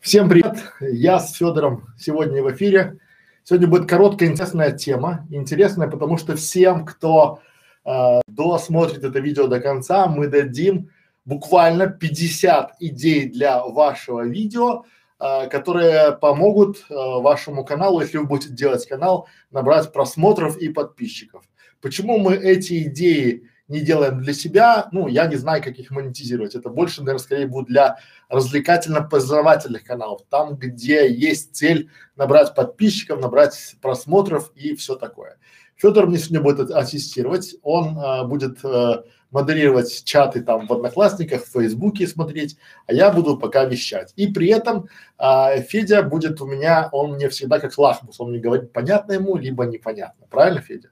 Всем привет! Я с Федором сегодня в эфире. Сегодня будет короткая интересная тема. Интересная, потому что всем, кто э, досмотрит это видео до конца, мы дадим буквально 50 идей для вашего видео, э, которые помогут э, вашему каналу, если вы будете делать канал, набрать просмотров и подписчиков. Почему мы эти идеи не делаем для себя, ну, я не знаю, как их монетизировать. Это больше, наверное, скорее будет для развлекательно-познавательных каналов, там, где есть цель набрать подписчиков, набрать просмотров и все такое. Федор мне сегодня будет ассистировать, он а, будет а, модерировать чаты там в Одноклассниках, в Фейсбуке смотреть, а я буду пока вещать. И при этом а, Федя будет у меня, он мне всегда как лахмус, он мне говорит понятно ему, либо непонятно. Правильно, Федя?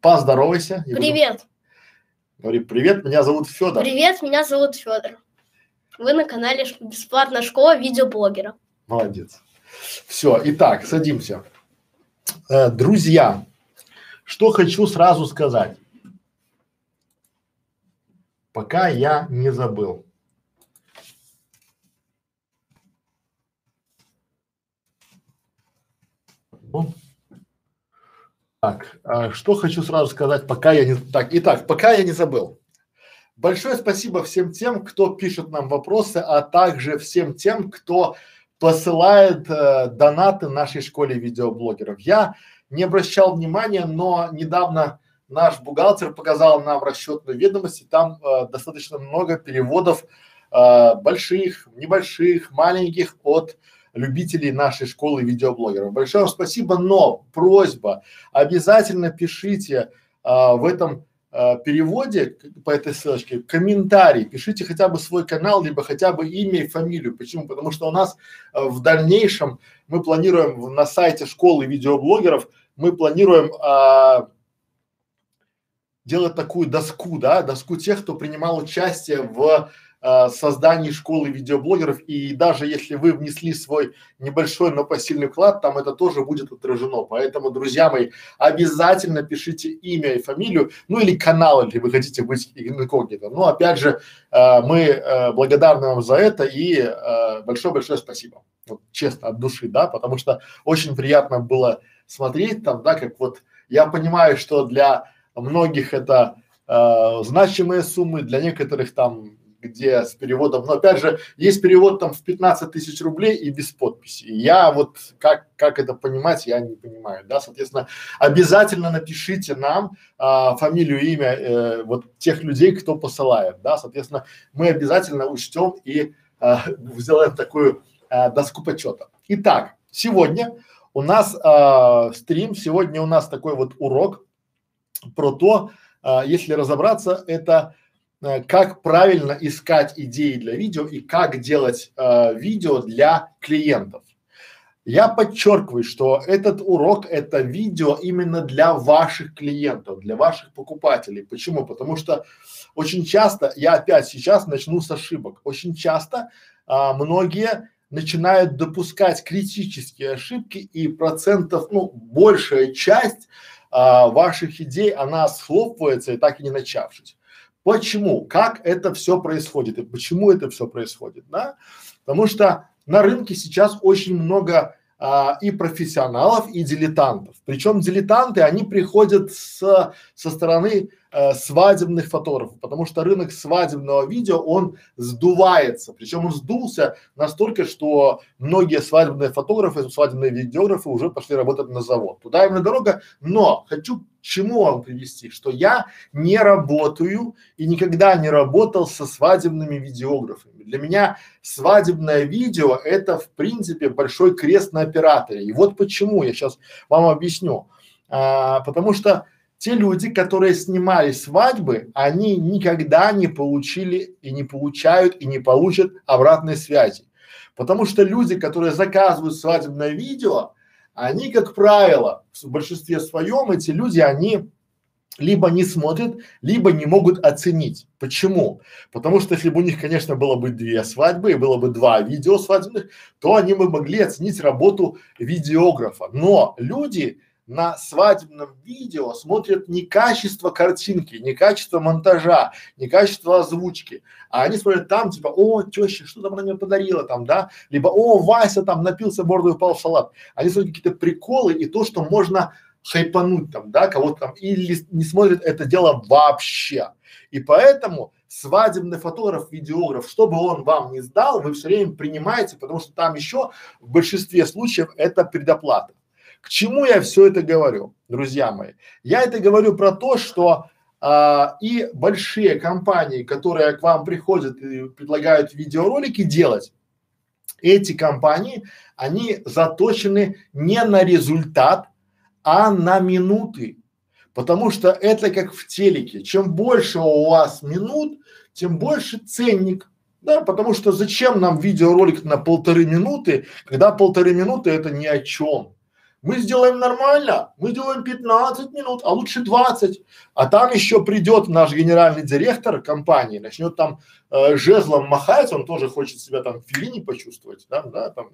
Поздоровайся. Привет. Буду... Говори, привет, меня зовут Федор. Привет, меня зовут Федор. Вы на канале Бесплатная школа видеоблогера. Молодец. Все, итак, садимся. Э, друзья, что хочу сразу сказать. Пока я не забыл. Ну, так, а что хочу сразу сказать, пока я не… Так, итак, пока я не забыл. Большое спасибо всем тем, кто пишет нам вопросы, а также всем тем, кто посылает э, донаты нашей школе видеоблогеров. Я не обращал внимания, но недавно наш бухгалтер показал нам расчетную ведомость, и там э, достаточно много переводов э, больших, небольших, маленьких от любителей нашей школы видеоблогеров. Большое вам спасибо, но просьба, обязательно пишите а, в этом а, переводе по этой ссылочке комментарий, пишите хотя бы свой канал, либо хотя бы имя и фамилию. Почему? Потому что у нас а, в дальнейшем мы планируем на сайте школы видеоблогеров, мы планируем а, делать такую доску, да, доску тех, кто принимал участие в создании школы видеоблогеров и даже если вы внесли свой небольшой, но посильный вклад, там это тоже будет отражено. Поэтому, друзья мои, обязательно пишите имя и фамилию, ну или канал, если вы хотите быть инкогнито. Но опять же, э, мы э, благодарны вам за это и э, большое-большое спасибо. Вот, честно, от души, да, потому что очень приятно было смотреть там, да, как вот я понимаю, что для многих это э, значимые суммы, для некоторых там где с переводом, но опять же, есть перевод там в 15 тысяч рублей и без подписи. Я вот как, как это понимать, я не понимаю, да, соответственно, обязательно напишите нам а, фамилию, имя э, вот тех людей, кто посылает, да, соответственно, мы обязательно учтем и а, сделаем такую а, доску почета. Итак, сегодня у нас а, стрим, сегодня у нас такой вот урок про то, а, если разобраться, это как правильно искать идеи для видео и как делать э, видео для клиентов. Я подчеркиваю, что этот урок, это видео именно для ваших клиентов, для ваших покупателей. Почему? Потому что очень часто, я опять сейчас начну с ошибок, очень часто а, многие начинают допускать критические ошибки и процентов, ну, большая часть а, ваших идей, она схлопывается и так и не начавшись. Почему? Как это все происходит и почему это все происходит, да? Потому что на рынке сейчас очень много а, и профессионалов, и дилетантов. Причем дилетанты, они приходят с, со стороны э, свадебных фотографов, потому что рынок свадебного видео, он сдувается. Причем он сдулся настолько, что многие свадебные фотографы, свадебные видеографы уже пошли работать на завод. Туда им на дорога, но хочу к чему вам привести, что я не работаю и никогда не работал со свадебными видеографами. Для меня свадебное видео это в принципе большой крест на операторе. И вот почему я сейчас вам объясню. А, потому что те люди, которые снимали свадьбы, они никогда не получили и не получают и не получат обратной связи. Потому что люди, которые заказывают свадебное видео, они, как правило, в большинстве своем эти люди, они либо не смотрят, либо не могут оценить. Почему? Потому что если бы у них, конечно, было бы две свадьбы и было бы два видео свадебных, то они бы могли оценить работу видеографа. Но люди на свадебном видео смотрят не качество картинки, не качество монтажа, не качество озвучки, а они смотрят там типа, о, теща, что там она мне подарила там, да, либо, о, Вася там напился борду и упал в салат. Они смотрят какие-то приколы и то, что можно хайпануть там, да, кого-то там, или не смотрят это дело вообще. И поэтому свадебный фотограф, видеограф, что бы он вам не сдал, вы все время принимаете, потому что там еще в большинстве случаев это предоплата. К чему я все это говорю, друзья мои? Я это говорю про то, что а, и большие компании, которые к вам приходят и предлагают видеоролики делать, эти компании, они заточены не на результат, а на минуты. Потому что это как в телеке. Чем больше у вас минут, тем больше ценник. Да, потому что зачем нам видеоролик на полторы минуты, когда полторы минуты это ни о чем. Мы сделаем нормально, мы сделаем 15 минут, а лучше 20. А там еще придет наш генеральный директор компании, начнет там э, жезлом махать, он тоже хочет себя там в Филине почувствовать, да, да, там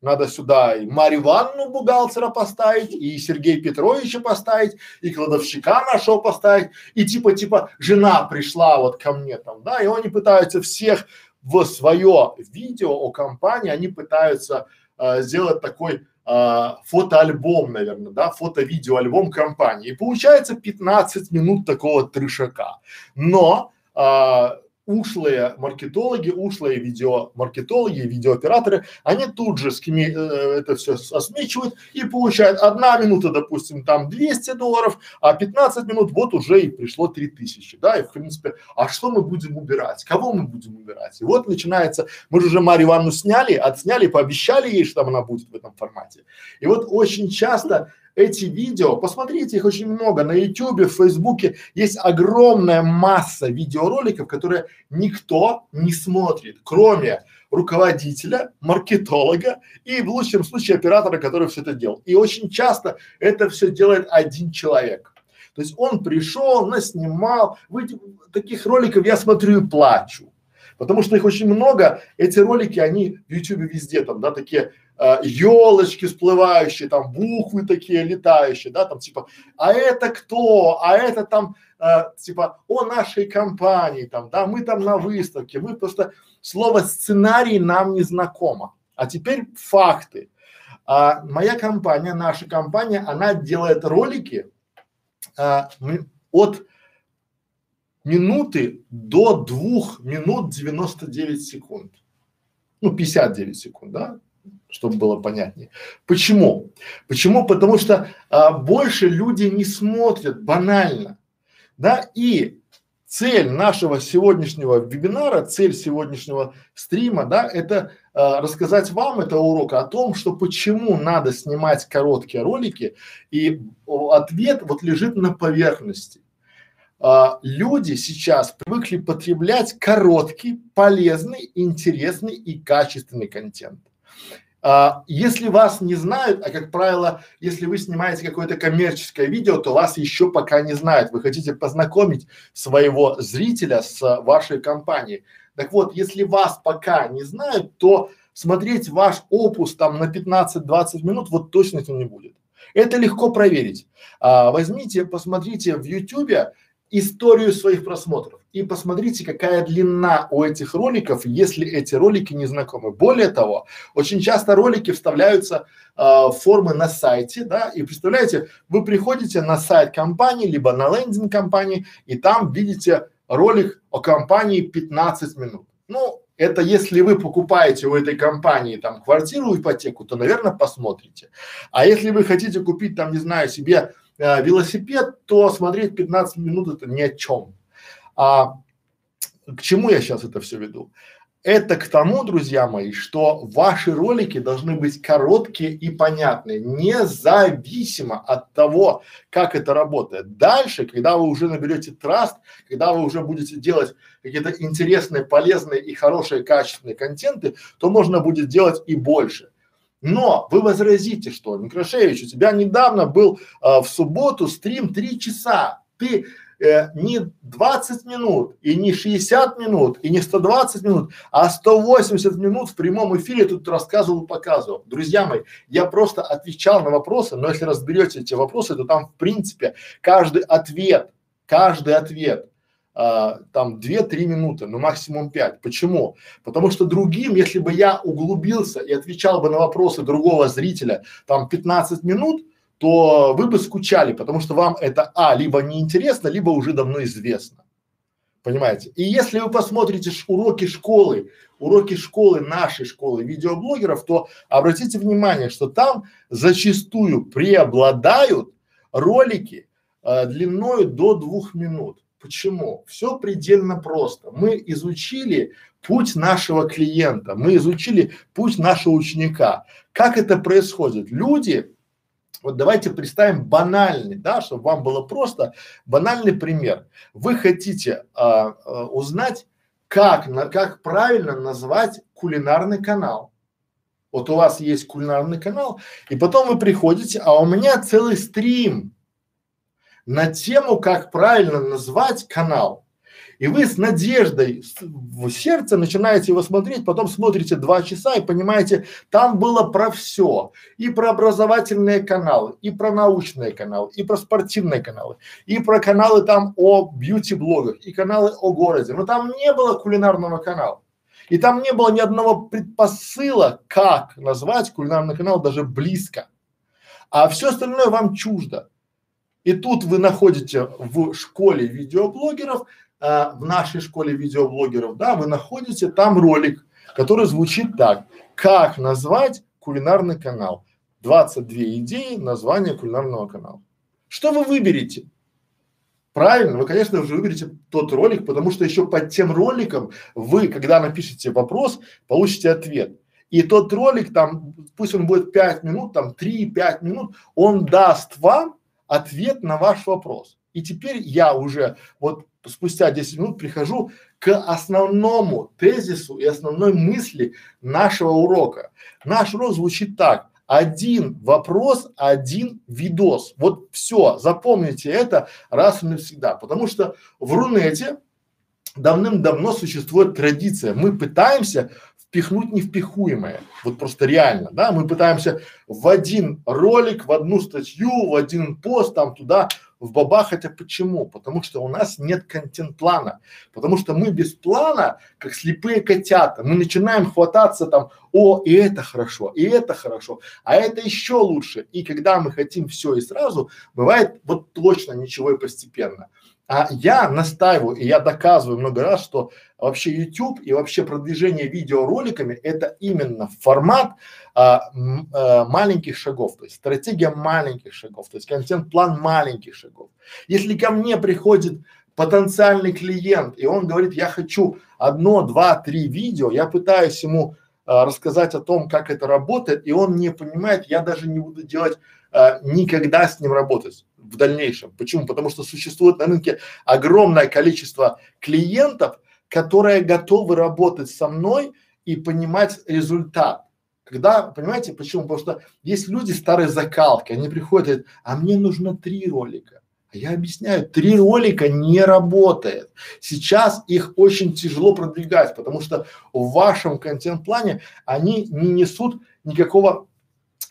надо сюда и Марью Ивановну бухгалтера поставить, и Сергея Петровича поставить, и кладовщика нашего поставить, и типа, типа, жена пришла вот ко мне там, да, и они пытаются всех в свое видео о компании, они пытаются э, сделать такой э, фотоальбом, наверное, да, фото-видеоальбом компании. И получается 15 минут такого трешака. Но э, ушлые маркетологи, ушлые видеомаркетологи, видеооператоры, они тут же скими, э, это все осмечивают и получают одна минута, допустим, там 200 долларов, а 15 минут вот уже и пришло 3000, да, и в принципе, а что мы будем убирать, кого мы будем убирать? И вот начинается, мы же уже Марию Ивановну сняли, отсняли, пообещали ей, что она будет в этом формате. И вот очень часто эти видео, посмотрите, их очень много на ютубе, в фейсбуке, есть огромная масса видеороликов, которые никто не смотрит, кроме руководителя, маркетолога и в лучшем случае оператора, который все это делал. И очень часто это все делает один человек. То есть он пришел, наснимал, вы, таких роликов я смотрю и плачу. Потому что их очень много, эти ролики, они в Ютубе везде там, да, такие елочки всплывающие, там буквы такие летающие, да, там типа, а это кто, а это там э, типа о нашей компании, там, да, мы там на выставке, мы просто слово сценарий нам не знакомо. А теперь факты. А, моя компания, наша компания, она делает ролики а, от минуты до двух минут 99 секунд. Ну, 59 секунд, да? Чтобы было понятнее. Почему? Почему? Потому что а, больше люди не смотрят банально, да, и цель нашего сегодняшнего вебинара, цель сегодняшнего стрима, да, это а, рассказать вам это урока о том, что почему надо снимать короткие ролики, и ответ вот лежит на поверхности. А, люди сейчас привыкли потреблять короткий, полезный, интересный и качественный контент. А, если вас не знают, а как правило, если вы снимаете какое-то коммерческое видео, то вас еще пока не знают. Вы хотите познакомить своего зрителя с вашей компанией. Так вот, если вас пока не знают, то смотреть ваш опус там на 15-20 минут вот точно не будет. Это легко проверить. А, возьмите, посмотрите в Ютубе историю своих просмотров и посмотрите, какая длина у этих роликов, если эти ролики не знакомы. Более того, очень часто ролики вставляются э, формы на сайте, да, и представляете, вы приходите на сайт компании, либо на лендинг компании, и там видите ролик о компании 15 минут. Ну, это если вы покупаете у этой компании там квартиру, ипотеку, то, наверное, посмотрите. А если вы хотите купить там, не знаю, себе э, велосипед, то смотреть 15 минут это ни о чем. А к чему я сейчас это все веду? Это к тому, друзья мои, что ваши ролики должны быть короткие и понятные, независимо от того, как это работает. Дальше, когда вы уже наберете траст, когда вы уже будете делать какие-то интересные, полезные и хорошие, качественные контенты, то можно будет делать и больше. Но вы возразите, что Некрашевич, у тебя недавно был а, в субботу стрим три часа, ты э, не 20 минут, и не 60 минут, и не 120 минут, а 180 минут в прямом эфире тут рассказывал, показывал. Друзья мои, я просто отвечал на вопросы, но если разберете эти вопросы, то там в принципе каждый ответ, каждый ответ а, там 2-3 минуты, ну максимум 5. Почему? Потому что другим, если бы я углубился и отвечал бы на вопросы другого зрителя там 15 минут, то вы бы скучали, потому что вам это а, либо неинтересно, либо уже давно известно. Понимаете? И если вы посмотрите уроки школы, уроки школы, нашей школы видеоблогеров, то обратите внимание, что там зачастую преобладают ролики э, длиной до двух минут. Почему? Все предельно просто. Мы изучили путь нашего клиента, мы изучили путь нашего ученика. Как это происходит? Люди, вот давайте представим банальный, да, чтобы вам было просто, банальный пример. Вы хотите а, а, узнать, как, на, как правильно назвать кулинарный канал. Вот у вас есть кулинарный канал, и потом вы приходите, а у меня целый стрим на тему, как правильно назвать канал. И вы с надеждой в сердце начинаете его смотреть, потом смотрите два часа и понимаете, там было про все. И про образовательные каналы, и про научные каналы, и про спортивные каналы, и про каналы там о бьюти-блогах, и каналы о городе. Но там не было кулинарного канала. И там не было ни одного предпосыла, как назвать кулинарный канал даже близко. А все остальное вам чуждо. И тут вы находите в школе видеоблогеров, а, в нашей школе видеоблогеров, да, вы находите там ролик, который звучит так. Как назвать кулинарный канал? 22 идеи названия кулинарного канала. Что вы выберете? Правильно, вы, конечно же, выберете тот ролик, потому что еще под тем роликом вы, когда напишете вопрос, получите ответ. И тот ролик там, пусть он будет 5 минут, там 3-5 минут, он даст вам ответ на ваш вопрос. И теперь я уже вот спустя 10 минут прихожу к основному тезису и основной мысли нашего урока. Наш урок звучит так. Один вопрос, один видос. Вот все, запомните это раз и навсегда. Потому что в Рунете давным-давно существует традиция. Мы пытаемся впихнуть невпихуемое. Вот просто реально, да, мы пытаемся в один ролик, в одну статью, в один пост, там туда в бабахать. А почему? Потому что у нас нет контент-плана. Потому что мы без плана, как слепые котята, мы начинаем хвататься там, о, и это хорошо, и это хорошо, а это еще лучше. И когда мы хотим все и сразу, бывает вот точно ничего и постепенно. А я настаиваю и я доказываю много раз, что вообще YouTube и вообще продвижение видеороликами это именно формат а, м, а, маленьких шагов, то есть стратегия маленьких шагов, то есть контент-план маленьких шагов. Если ко мне приходит потенциальный клиент и он говорит, я хочу одно, два, три видео, я пытаюсь ему а, рассказать о том, как это работает, и он не понимает, я даже не буду делать а, никогда с ним работать в дальнейшем. Почему? Потому что существует на рынке огромное количество клиентов, которые готовы работать со мной и понимать результат. Когда, понимаете, почему? Потому что есть люди старой закалки, они приходят говорят, а мне нужно три ролика. А я объясняю, три ролика не работает. Сейчас их очень тяжело продвигать, потому что в вашем контент-плане они не несут никакого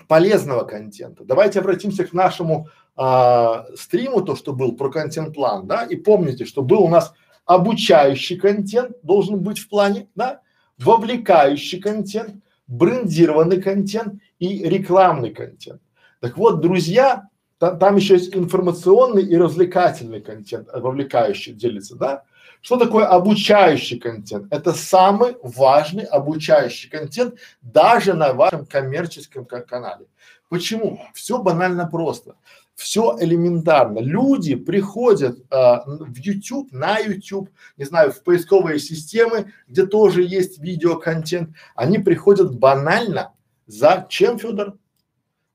полезного контента. Давайте обратимся к нашему а, стриму, то, что был про контент-план, да, и помните, что был у нас обучающий контент, должен быть в плане, да, вовлекающий контент, брендированный контент и рекламный контент. Так вот, друзья, та, там еще есть информационный и развлекательный контент, э, вовлекающий делится, да? Что такое обучающий контент? Это самый важный обучающий контент даже на вашем коммерческом канале. Почему? Все банально просто. Все элементарно. Люди приходят а, в YouTube, на YouTube, не знаю, в поисковые системы, где тоже есть видеоконтент. Они приходят банально за чем, Федор?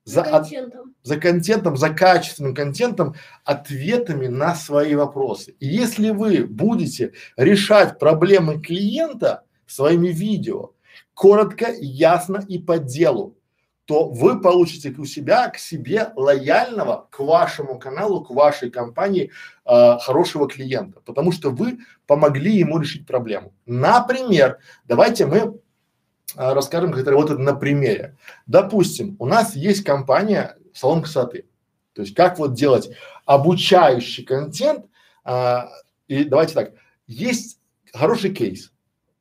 За, за контентом. От, за контентом, за качественным контентом, ответами на свои вопросы. И если вы будете решать проблемы клиента своими видео, коротко, ясно и по делу, то вы получите у себя, к себе лояльного, к вашему каналу, к вашей компании э, хорошего клиента, потому что вы помогли ему решить проблему. Например, давайте мы э, расскажем, как это работает на примере. Допустим, у нас есть компания салон красоты. То есть как вот делать обучающий контент. А, и давайте так, есть хороший кейс,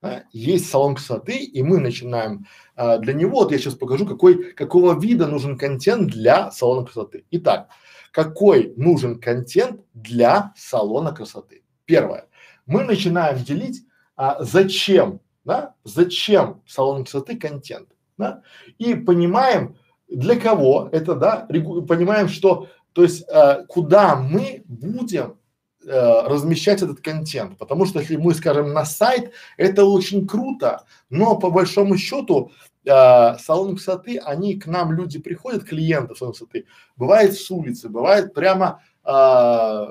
да, есть салон красоты, и мы начинаем а, для него, вот я сейчас покажу, какой, какого вида нужен контент для салона красоты. Итак, какой нужен контент для салона красоты? Первое, мы начинаем делить, а, зачем, да, зачем салон красоты контент, да, и понимаем, для кого это, да, понимаем, что, то есть, э, куда мы будем размещать этот контент, потому что если мы скажем на сайт, это очень круто, но по большому счету э, салон красоты, они к нам люди приходят, клиенты салона красоты, бывает с улицы, бывает прямо э,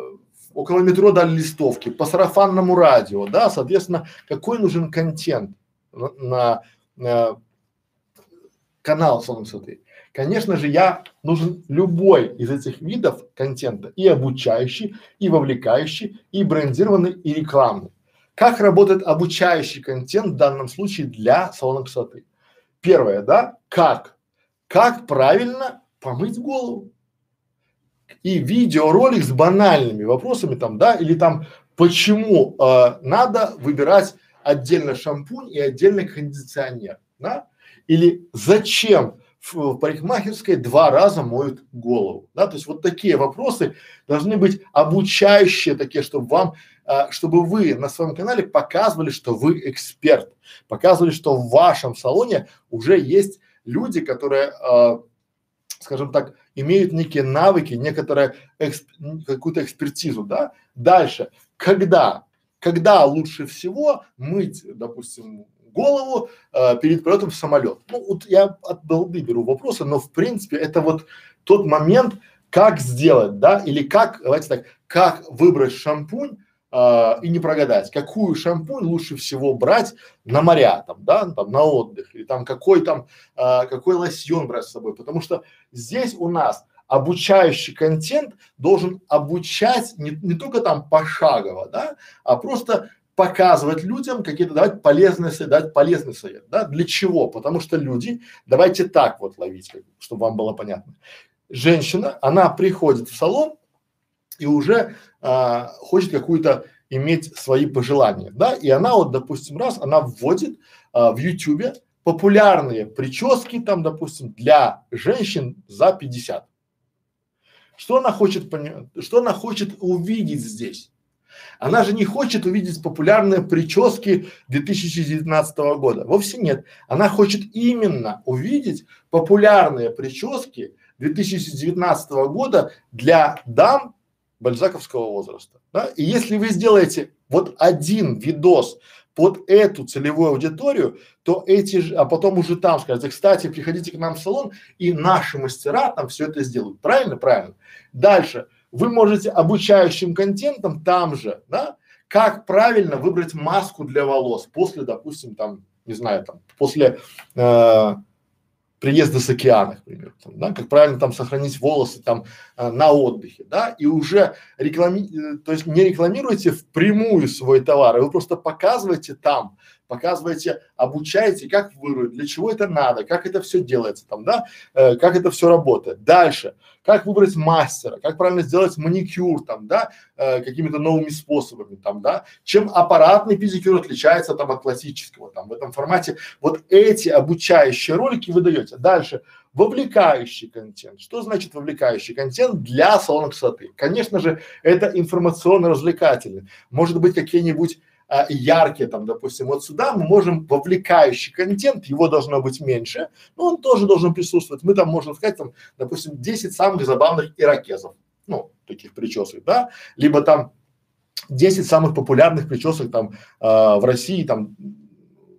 около метро дали листовки, по сарафанному радио, да, соответственно, какой нужен контент на, на, на канал салона красоты. Конечно же, я нужен любой из этих видов контента, и обучающий, и вовлекающий, и брендированный, и рекламный. Как работает обучающий контент в данном случае для салона красоты? Первое, да, как? Как правильно помыть голову? И видеоролик с банальными вопросами там, да, или там, почему э, надо выбирать отдельно шампунь и отдельно кондиционер, да? Или зачем в, парикмахерской два раза моют голову, да, то есть вот такие вопросы должны быть обучающие такие, чтобы вам, а, чтобы вы на своем канале показывали, что вы эксперт, показывали, что в вашем салоне уже есть люди, которые, а, скажем так, имеют некие навыки, некоторые эксп, какую-то экспертизу, да. Дальше, когда, когда лучше всего мыть, допустим, голову э, перед полетом в самолет. Ну, вот я от балды беру вопросы, но в принципе это вот тот момент, как сделать, да, или как, давайте так, как выбрать шампунь э, и не прогадать, какую шампунь лучше всего брать на моря, там, да, там, на отдых, или там какой там, э, какой лосьон брать с собой, потому что здесь у нас обучающий контент должен обучать не, не только там пошагово, да, а просто показывать людям какие-то, давать полезные советы, дать полезный совет, да, для чего? Потому что люди, давайте так вот ловить, чтобы вам было понятно. Женщина, она приходит в салон и уже а, хочет какую-то иметь свои пожелания, да, и она вот, допустим, раз, она вводит а, в ютубе популярные прически там, допустим, для женщин за 50. Что она хочет что она хочет увидеть здесь? Она же не хочет увидеть популярные прически 2019 года. Вовсе нет. Она хочет именно увидеть популярные прически 2019 года для дам бальзаковского возраста. Да? И если вы сделаете вот один видос под эту целевую аудиторию, то эти же, а потом уже там скажете, кстати, приходите к нам в салон, и наши мастера там все это сделают. Правильно? Правильно. Дальше вы можете обучающим контентом там же, да, как правильно выбрать маску для волос после, допустим, там, не знаю, там, после э, приезда с океана, к примеру, там, да, как правильно там сохранить волосы там э, на отдыхе, да, и уже реклами, э, то есть не рекламируйте впрямую свой товар, а вы просто показываете там, показываете, обучаете, как выбрать, для чего это надо, как это все делается там, да, э, как это все работает. Дальше, как выбрать мастера, как правильно сделать маникюр там, да, э, какими-то новыми способами там, да, чем аппаратный педикюр отличается там от классического там в этом формате. Вот эти обучающие ролики вы даете. Дальше, вовлекающий контент. Что значит вовлекающий контент для салона красоты? Конечно же, это информационно-развлекательный. Может быть, какие-нибудь а, яркие, там, допустим, вот сюда мы можем вовлекающий контент, его должно быть меньше, но он тоже должен присутствовать. Мы там можем сказать, там, допустим, 10 самых забавных ирокезов, ну, таких причесок, да, либо там 10 самых популярных причесок там э, в России там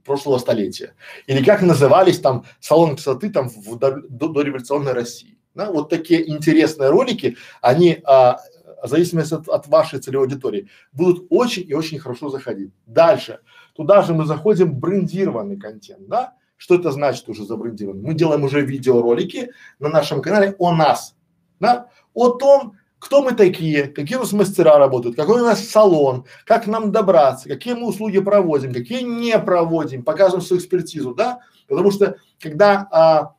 прошлого столетия. Или как назывались там салоны красоты там в до, до, до революционной России. Да, вот такие интересные ролики, они а, в зависимости от, от вашей целевой аудитории, будут очень и очень хорошо заходить. Дальше, туда же мы заходим брендированный контент, да, Что это значит уже забрендирован? Мы делаем уже видеоролики на нашем канале о нас, да, о том, кто мы такие, какие у нас мастера работают, какой у нас салон, как нам добраться, какие мы услуги проводим, какие не проводим, показываем свою экспертизу, да, потому что когда а,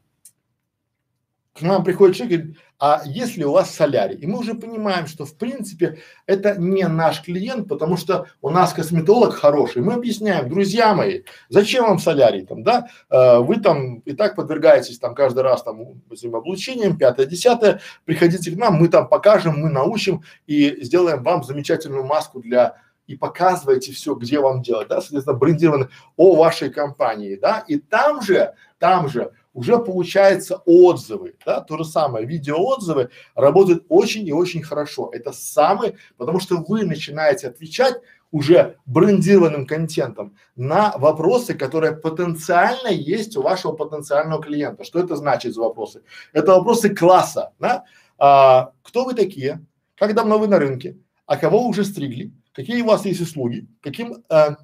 к нам приходит человек и говорит, а если у вас солярий? И мы уже понимаем, что в принципе это не наш клиент, потому что у нас косметолог хороший. Мы объясняем, друзья мои, зачем вам солярий там, да? Э, вы там и так подвергаетесь там каждый раз там облучением, пятое, десятое, приходите к нам, мы там покажем, мы научим и сделаем вам замечательную маску для и показываете все, где вам делать, да, соответственно, брендированы о вашей компании, да, и там же, там же уже получается отзывы, да, то же самое, видеоотзывы работают очень и очень хорошо. Это самый, потому что вы начинаете отвечать уже брендированным контентом на вопросы, которые потенциально есть у вашего потенциального клиента. Что это значит за вопросы? Это вопросы класса, да? А, кто вы такие? Как давно вы на рынке? А кого уже стригли? Какие у вас есть услуги? Каким а,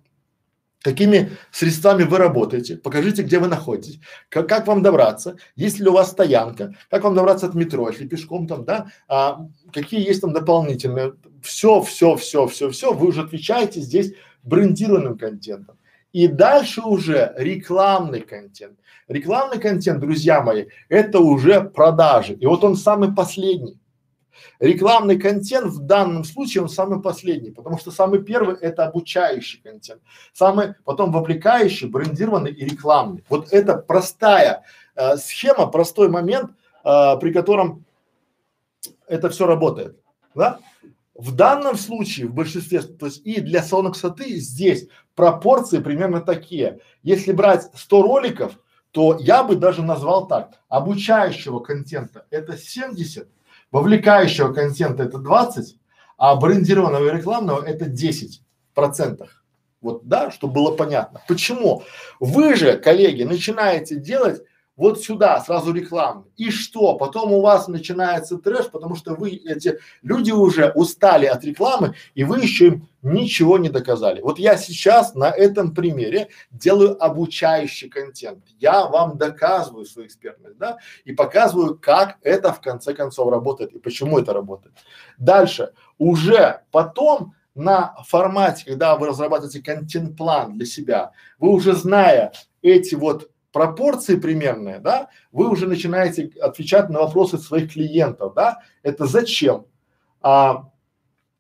какими средствами вы работаете, покажите, где вы находитесь, как, как вам добраться, есть ли у вас стоянка, как вам добраться от метро, если пешком там, да, а, какие есть там дополнительные, все, все, все, все, все, вы уже отвечаете здесь брендированным контентом. И дальше уже рекламный контент. Рекламный контент, друзья мои, это уже продажи. И вот он самый последний. Рекламный контент в данном случае он самый последний, потому что самый первый это обучающий контент, самый потом вовлекающий, брендированный и рекламный. Вот это простая э, схема, простой момент, э, при котором это все работает, да? В данном случае, в большинстве, то есть и для салона красоты здесь пропорции примерно такие. Если брать 100 роликов, то я бы даже назвал так, обучающего контента это 70, Вовлекающего контента это 20, а брендированного и рекламного это 10 процентов. Вот, да, чтобы было понятно. Почему? Вы же, коллеги, начинаете делать вот сюда сразу рекламу. И что? Потом у вас начинается трэш, потому что вы эти люди уже устали от рекламы, и вы еще им ничего не доказали. Вот я сейчас на этом примере делаю обучающий контент. Я вам доказываю свою экспертность, да, и показываю, как это в конце концов работает и почему это работает. Дальше уже потом на формате, когда вы разрабатываете контент-план для себя, вы уже зная эти вот пропорции примерные, да, вы уже начинаете отвечать на вопросы своих клиентов, да, это зачем, а,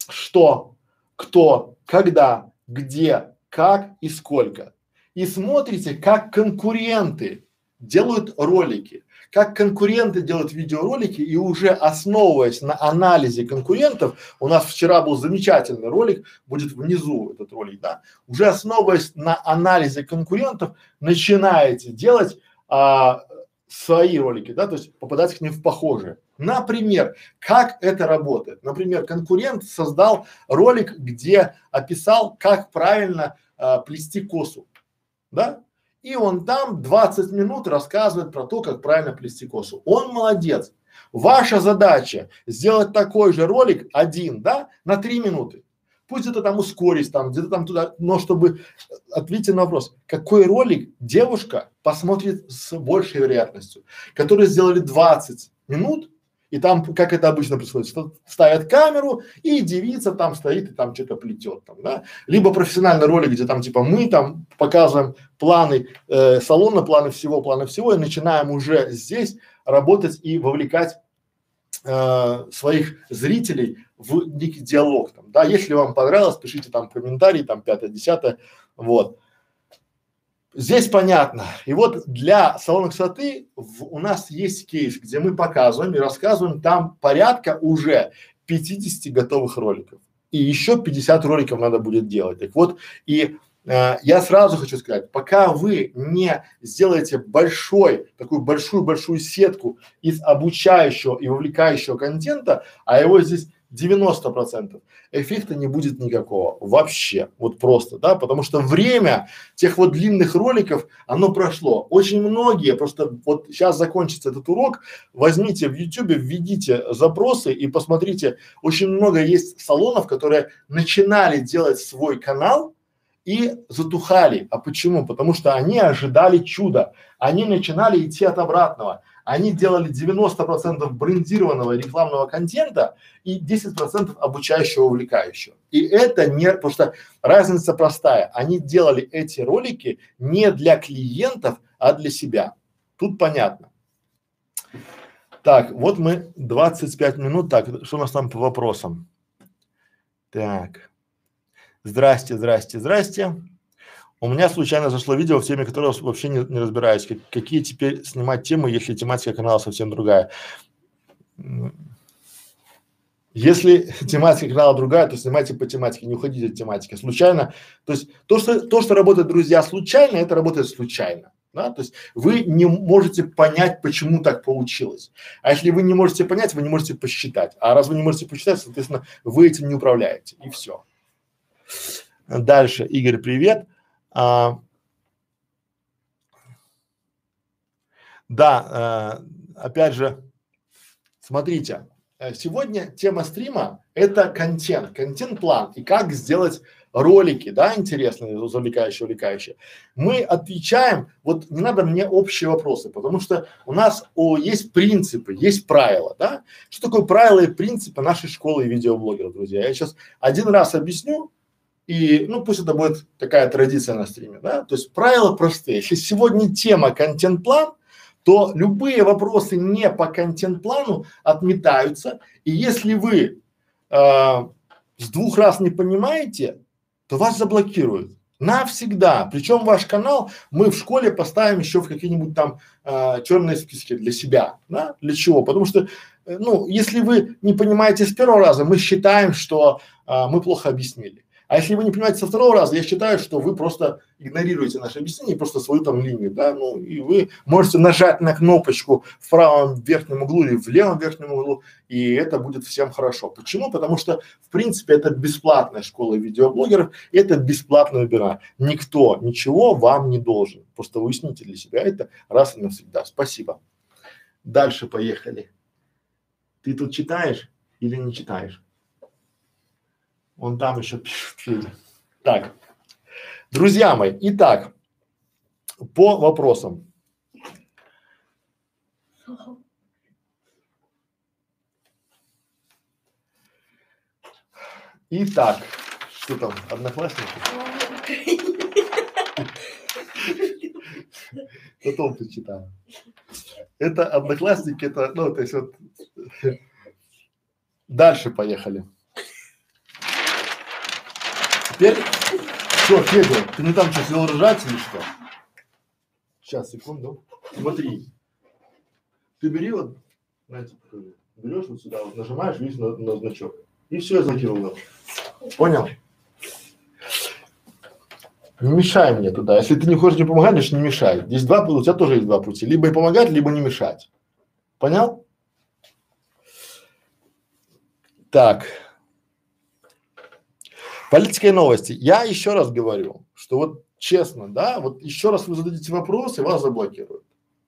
что, кто, когда, где, как? И сколько. И смотрите, как конкуренты делают ролики, как конкуренты делают видеоролики и уже основываясь на анализе конкурентов, у нас вчера был замечательный ролик, будет внизу этот ролик, да, уже основываясь на анализе конкурентов, начинаете делать а, свои ролики, да, то есть попадать к ним в похожие. Например, как это работает? Например, конкурент создал ролик, где описал, как правильно а, плести косу, да, и он там 20 минут рассказывает про то, как правильно плести косу. Он молодец. Ваша задача сделать такой же ролик один, да, на три минуты. Пусть это там ускорить, там где-то там туда, но чтобы ответить на вопрос, какой ролик девушка посмотрит с большей вероятностью, которые сделали 20 минут, и там, как это обычно происходит, ставят камеру, и девица там стоит и там что-то плетет там, да. Либо профессиональный ролик, где там типа мы там показываем планы э, салона, планы всего, планы всего, и начинаем уже здесь работать и вовлекать э, своих зрителей в некий диалог там, да. Если вам понравилось, пишите там комментарии, там пятое, десятое, вот. Здесь понятно. И вот для салона красоты в, у нас есть кейс, где мы показываем и рассказываем там порядка уже 50 готовых роликов. И еще 50 роликов надо будет делать. Так вот, и э, я сразу хочу сказать, пока вы не сделаете большой, такую большую-большую сетку из обучающего и вовлекающего контента, а его здесь 90 процентов, эффекта не будет никакого вообще, вот просто, да, потому что время тех вот длинных роликов, оно прошло. Очень многие, просто вот сейчас закончится этот урок, возьмите в YouTube, введите запросы и посмотрите, очень много есть салонов, которые начинали делать свой канал, и затухали. А почему? Потому что они ожидали чуда. Они начинали идти от обратного. Они делали 90% брендированного рекламного контента и 10% обучающего, увлекающего. И это не, потому что разница простая. Они делали эти ролики не для клиентов, а для себя. Тут понятно. Так, вот мы 25 минут. Так, что у нас там по вопросам? Так. Здрасте, здрасте, здрасте. У меня случайно зашло видео в теме, которого вообще не, не разбираюсь. Как, какие теперь снимать темы, если тематика канала совсем другая? Если тематика канала другая, то снимайте по тематике, не уходите от тематики. Случайно, то есть то, что, то, что работает, друзья, случайно, это работает случайно. Да? То есть вы не можете понять, почему так получилось. А если вы не можете понять, вы не можете посчитать. А раз вы не можете посчитать, соответственно, вы этим не управляете. И все. Дальше. Игорь, привет. А, да, э, опять же, смотрите, э, сегодня тема стрима – это контент, контент-план и как сделать ролики, да, интересные, завлекающие, увлекающие. Мы отвечаем, вот не надо мне общие вопросы, потому что у нас о, есть принципы, есть правила, да. Что такое правила и принципы нашей школы видеоблогеров, друзья? Я сейчас один раз объясню, и, ну, пусть это будет такая традиция на стриме, да. То есть правила простые. Если сегодня тема контент-план, то любые вопросы не по контент-плану отметаются. И если вы э, с двух раз не понимаете, то вас заблокируют навсегда. Причем ваш канал мы в школе поставим еще в какие-нибудь там э, черные списки для себя, да? Для чего? Потому что, э, ну, если вы не понимаете с первого раза, мы считаем, что э, мы плохо объяснили. А если вы не понимаете со второго раза, я считаю, что вы просто игнорируете наше объяснение, просто свою там линию, да, ну и вы можете нажать на кнопочку в правом верхнем углу или в левом верхнем углу, и это будет всем хорошо. Почему? Потому что, в принципе, это бесплатная школа видеоблогеров, это бесплатный вебинар. Никто ничего вам не должен. Просто уясните для себя это раз и навсегда. Спасибо. Дальше поехали. Ты тут читаешь или не читаешь? Он там еще пишет. Так, друзья мои, итак, по вопросам. Итак, что там, одноклассники? Потом почитаю. Это одноклассники, это, ну, то есть вот. Дальше поехали. Теперь, что, Федя, ты не там что, сел ржать или что? Сейчас, секунду. Смотри. Ты бери вот, знаете, берешь вот сюда, вот нажимаешь, видишь, на, на значок. И все, я закинул. Понял? Не мешай мне туда. Если ты не хочешь мне помогать, значит не мешай. Здесь два пути, у тебя тоже есть два пути. Либо и помогать, либо не мешать. Понял? Так. Политика и новости. Я еще раз говорю, что вот честно, да, вот еще раз вы зададите вопрос, и вас заблокируют.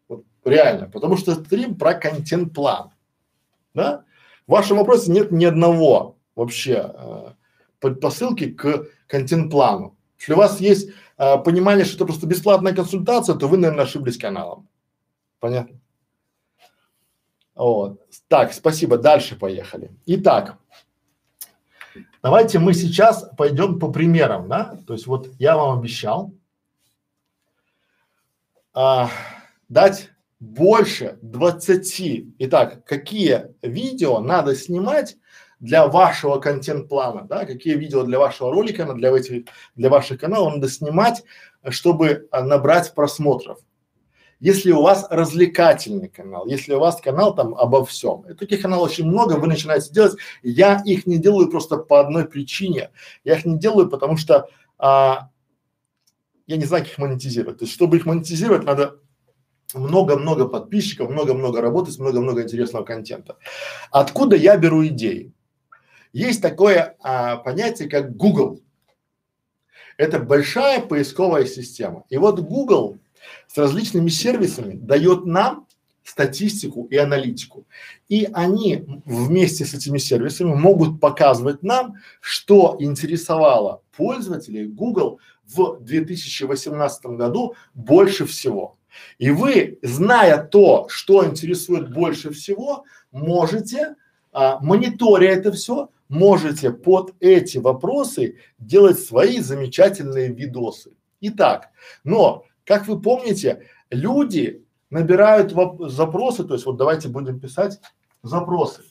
Вот реально, потому что стрим про контент-план, да. В вашем вопросе нет ни одного вообще э, предпосылки к контент-плану. Если у вас есть э, понимание, что это просто бесплатная консультация, то вы, наверное, ошиблись каналом. Понятно? Вот. Так, спасибо. Дальше поехали. Итак, Давайте мы сейчас пойдем по примерам, да? То есть вот я вам обещал а, дать больше 20. Итак, какие видео надо снимать для вашего контент-плана, да? Какие видео для вашего ролика, для этих, для ваших каналов надо снимать, чтобы а, набрать просмотров если у вас развлекательный канал, если у вас канал там обо всем. И таких каналов очень много, вы начинаете делать. Я их не делаю просто по одной причине. Я их не делаю, потому что а, я не знаю, как их монетизировать. То есть, чтобы их монетизировать, надо много-много подписчиков, много-много работать, много-много интересного контента. Откуда я беру идеи? Есть такое а, понятие, как Google. Это большая поисковая система. И вот Google с различными сервисами дает нам статистику и аналитику. И они вместе с этими сервисами могут показывать нам, что интересовало пользователей Google в 2018 году больше всего. И вы, зная то, что интересует больше всего, можете, а, мониторя это все, можете под эти вопросы делать свои замечательные видосы. Итак, но, как вы помните, люди набирают запросы, то есть вот давайте будем писать запросы.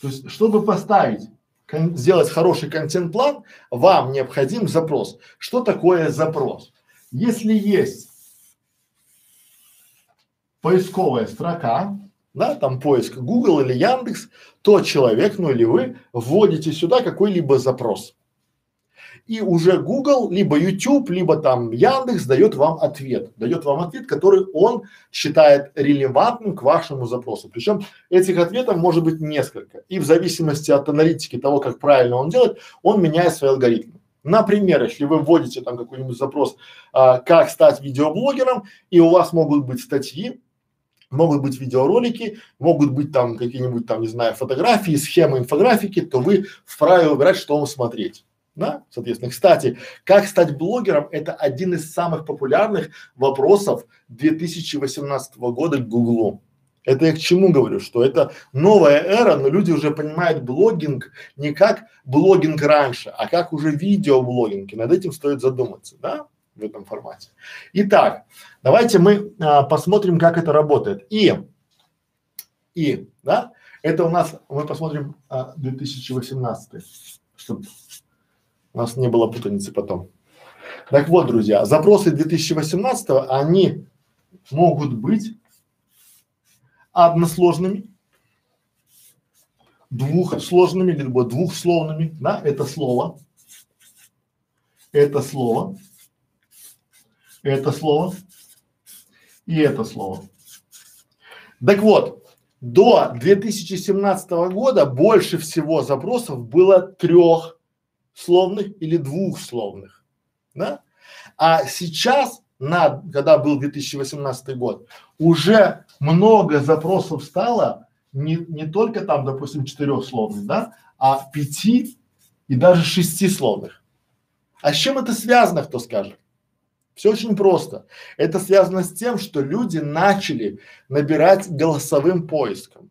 То есть, чтобы поставить, сделать хороший контент-план, вам необходим запрос. Что такое запрос? Если есть поисковая строка, да, там поиск Google или Яндекс, то человек, ну или вы, вводите сюда какой-либо запрос и уже Google, либо YouTube, либо там Яндекс дает вам ответ, дает вам ответ, который он считает релевантным к вашему запросу. Причем этих ответов может быть несколько. И в зависимости от аналитики того, как правильно он делает, он меняет свои алгоритмы. Например, если вы вводите там какой-нибудь запрос, а, как стать видеоблогером, и у вас могут быть статьи, могут быть видеоролики, могут быть там какие-нибудь там, не знаю, фотографии, схемы, инфографики, то вы вправе выбирать, что вам смотреть да, соответственно. Кстати, как стать блогером – это один из самых популярных вопросов 2018 года к Гуглу. Это я к чему говорю, что это новая эра, но люди уже понимают блогинг не как блогинг раньше, а как уже видеоблогинг. И над этим стоит задуматься, да, в этом формате. Итак, давайте мы а, посмотрим, как это работает. И, и, да, это у нас, мы посмотрим а, 2018, чтобы у нас не было путаницы потом. Так вот, друзья, запросы 2018 они могут быть односложными, двухсложными, либо двухсловными, да, это слово, это слово, это слово и это слово. Так вот, до 2017 года больше всего запросов было трех словных или двухсловных, да? А сейчас, на, когда был 2018 год, уже много запросов стало не, не только там, допустим, четырехсловных, да, а пяти и даже шестисловных. А с чем это связано, кто скажет? Все очень просто. Это связано с тем, что люди начали набирать голосовым поиском.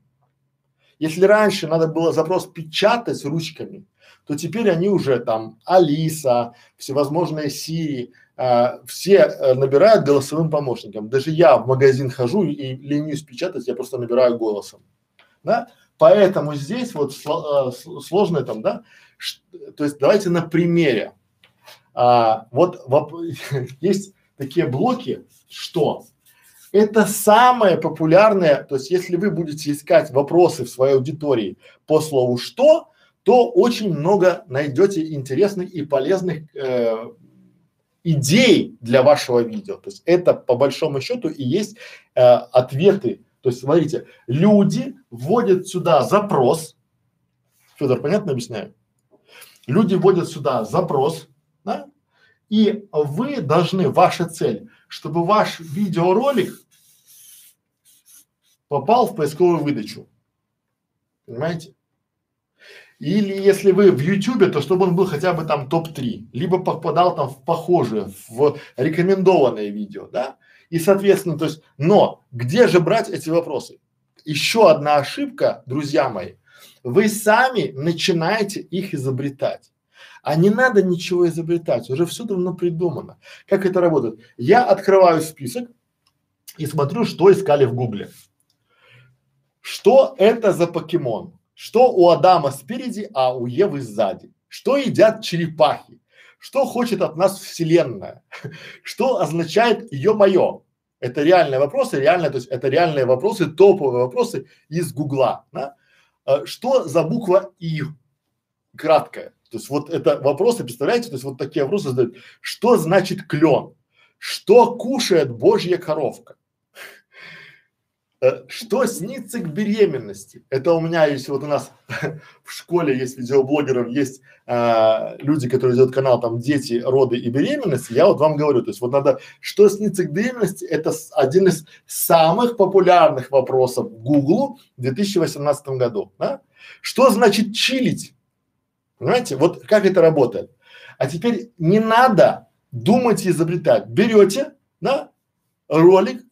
Если раньше надо было запрос печатать ручками, то теперь они уже там Алиса, всевозможные Siri, а, все а, набирают голосовым помощником. Даже я в магазин хожу и ленюсь печатать, я просто набираю голосом. Да? Поэтому здесь вот сло, а, сложно там, да, Ш, то есть давайте на примере. А, вот воп, есть такие блоки, что это самое популярное, то есть если вы будете искать вопросы в своей аудитории по слову «что», то очень много найдете интересных и полезных э, идей для вашего видео. То есть это по большому счету и есть э, ответы. То есть смотрите, люди вводят сюда запрос. Федор, понятно объясняю? Люди вводят сюда запрос, да? И вы должны, ваша цель, чтобы ваш видеоролик попал в поисковую выдачу. Понимаете? Или если вы в Ютубе, то чтобы он был хотя бы там топ-3, либо попадал там в похожие, в рекомендованные видео, да? И соответственно, то есть, но где же брать эти вопросы? Еще одна ошибка, друзья мои, вы сами начинаете их изобретать. А не надо ничего изобретать, уже все давно придумано. Как это работает? Я открываю список и смотрю, что искали в гугле. Что это за покемон? Что у Адама спереди, а у Евы сзади? Что едят черепахи? Что хочет от нас Вселенная? Что означает ё-моё? Это реальные вопросы, реально, то есть это реальные вопросы, топовые вопросы из Гугла. Да? А, что за буква И? Краткая. То есть вот это вопросы, представляете, то есть вот такие вопросы задают. Что значит клен? Что кушает божья коровка? Э, что снится к беременности? Это у меня есть, вот у нас в школе есть видеоблогеров, есть а, люди, которые делают канал там дети, роды и беременность. Я вот вам говорю, то есть вот надо, что снится к беременности, это один из самых популярных вопросов Гуглу в 2018 году. Да? Что значит чилить? Понимаете? Вот как это работает. А теперь не надо думать и изобретать. Берете, да, ролик,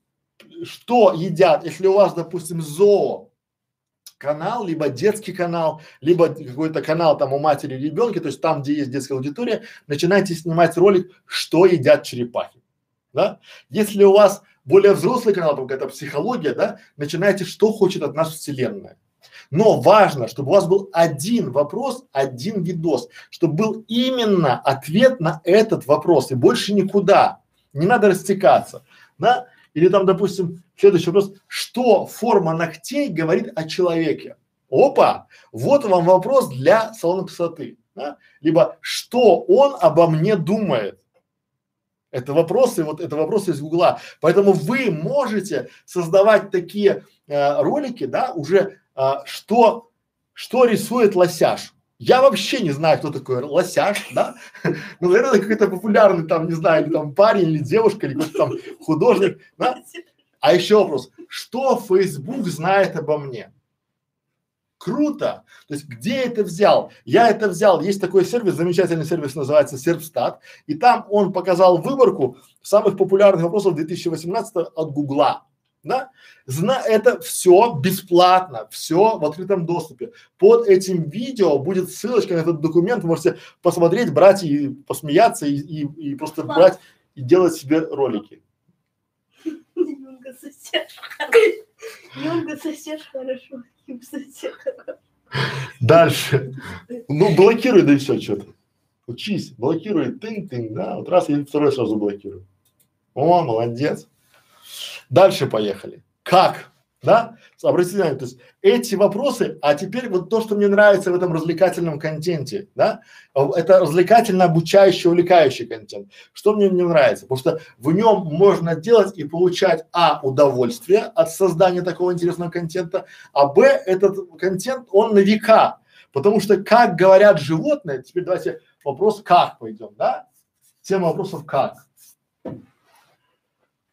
что едят, если у вас, допустим, зоо канал, либо детский канал, либо какой-то канал там у матери ребенка, то есть там, где есть детская аудитория, начинайте снимать ролик, что едят черепахи, да. Если у вас более взрослый канал, там какая-то психология, да, начинайте, что хочет от нас Вселенная. Но важно, чтобы у вас был один вопрос, один видос, чтобы был именно ответ на этот вопрос и больше никуда. Не надо растекаться, да? Или там, допустим, следующий вопрос, что форма ногтей говорит о человеке? Опа, вот вам вопрос для салона красоты, да? Либо что он обо мне думает? Это вопросы, вот это вопросы из Гугла. Поэтому вы можете создавать такие э, ролики, да, уже а, что, что рисует лосяш. Я вообще не знаю, кто такой лосяш, да? Ну, наверное, какой-то популярный там, не знаю, или там парень, или девушка, или какой-то там художник, да? А еще вопрос, что Facebook знает обо мне? Круто! То есть где это взял? Я это взял, есть такой сервис, замечательный сервис, называется Сервстат, и там он показал выборку самых популярных вопросов 2018 от Гугла да? Зна это все бесплатно, все в открытом доступе. Под этим видео будет ссылочка на этот документ, вы можете посмотреть, брать и посмеяться и, и, и просто Класс. брать и делать себе ролики. Немного сосед. Немного сосед хорошо. Дальше. Ну, блокируй, да и все, что-то. Учись, блокируй, тынь-тынь, да, вот раз и второй сразу блокируй. О, молодец. Дальше поехали. Как? Да? Обратите внимание, то есть эти вопросы, а теперь вот то, что мне нравится в этом развлекательном контенте, да, это развлекательно обучающий, увлекающий контент. Что мне не нравится? Потому что в нем можно делать и получать, а, удовольствие от создания такого интересного контента, а, б, этот контент, он на века. Потому что как говорят животные, теперь давайте вопрос как пойдем, да? Тема вопросов как.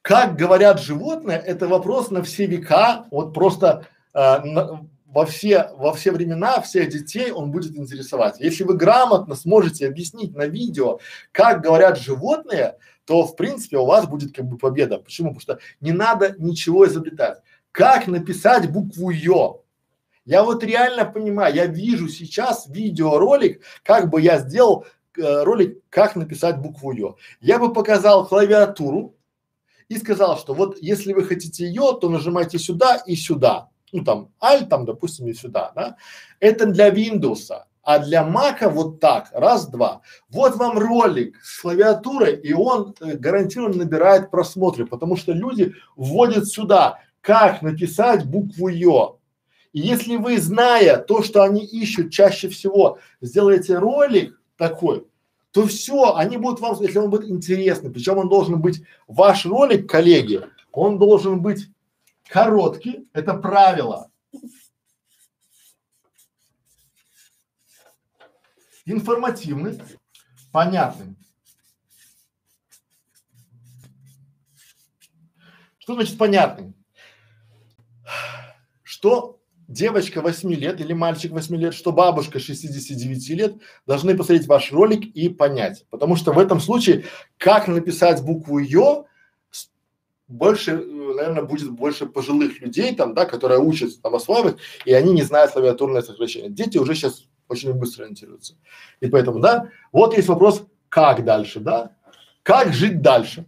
Как говорят животные, это вопрос на все века, вот просто э, на, во все, во все времена всех детей он будет интересовать. Если вы грамотно сможете объяснить на видео, как говорят животные, то в принципе у вас будет как бы победа. Почему? Потому что не надо ничего изобретать. Как написать букву Ё? Я вот реально понимаю, я вижу сейчас видеоролик, как бы я сделал э, ролик, как написать букву Ё. Я бы показал клавиатуру, и сказал, что вот если вы хотите ее, то нажимайте сюда и сюда. Ну там Alt, там, допустим, и сюда, да. Это для Windows, а для Мака вот так, раз, два. Вот вам ролик с клавиатурой, и он э, гарантированно набирает просмотры, потому что люди вводят сюда, как написать букву Ё. И если вы, зная то, что они ищут чаще всего, сделаете ролик такой, то все, они будут вам, если он будет интересный, причем он должен быть, ваш ролик, коллеги, он должен быть короткий, это правило. Информативный, понятный. Что значит понятный? Что девочка 8 лет или мальчик 8 лет, что бабушка 69 лет должны посмотреть ваш ролик и понять. Потому что в этом случае, как написать букву Ё, больше, э, наверное, будет больше пожилых людей там, да, которые учатся там осваивать, и они не знают клавиатурное сокращение. Дети уже сейчас очень быстро ориентируются. И поэтому, да, вот есть вопрос, как дальше, да? Как жить дальше?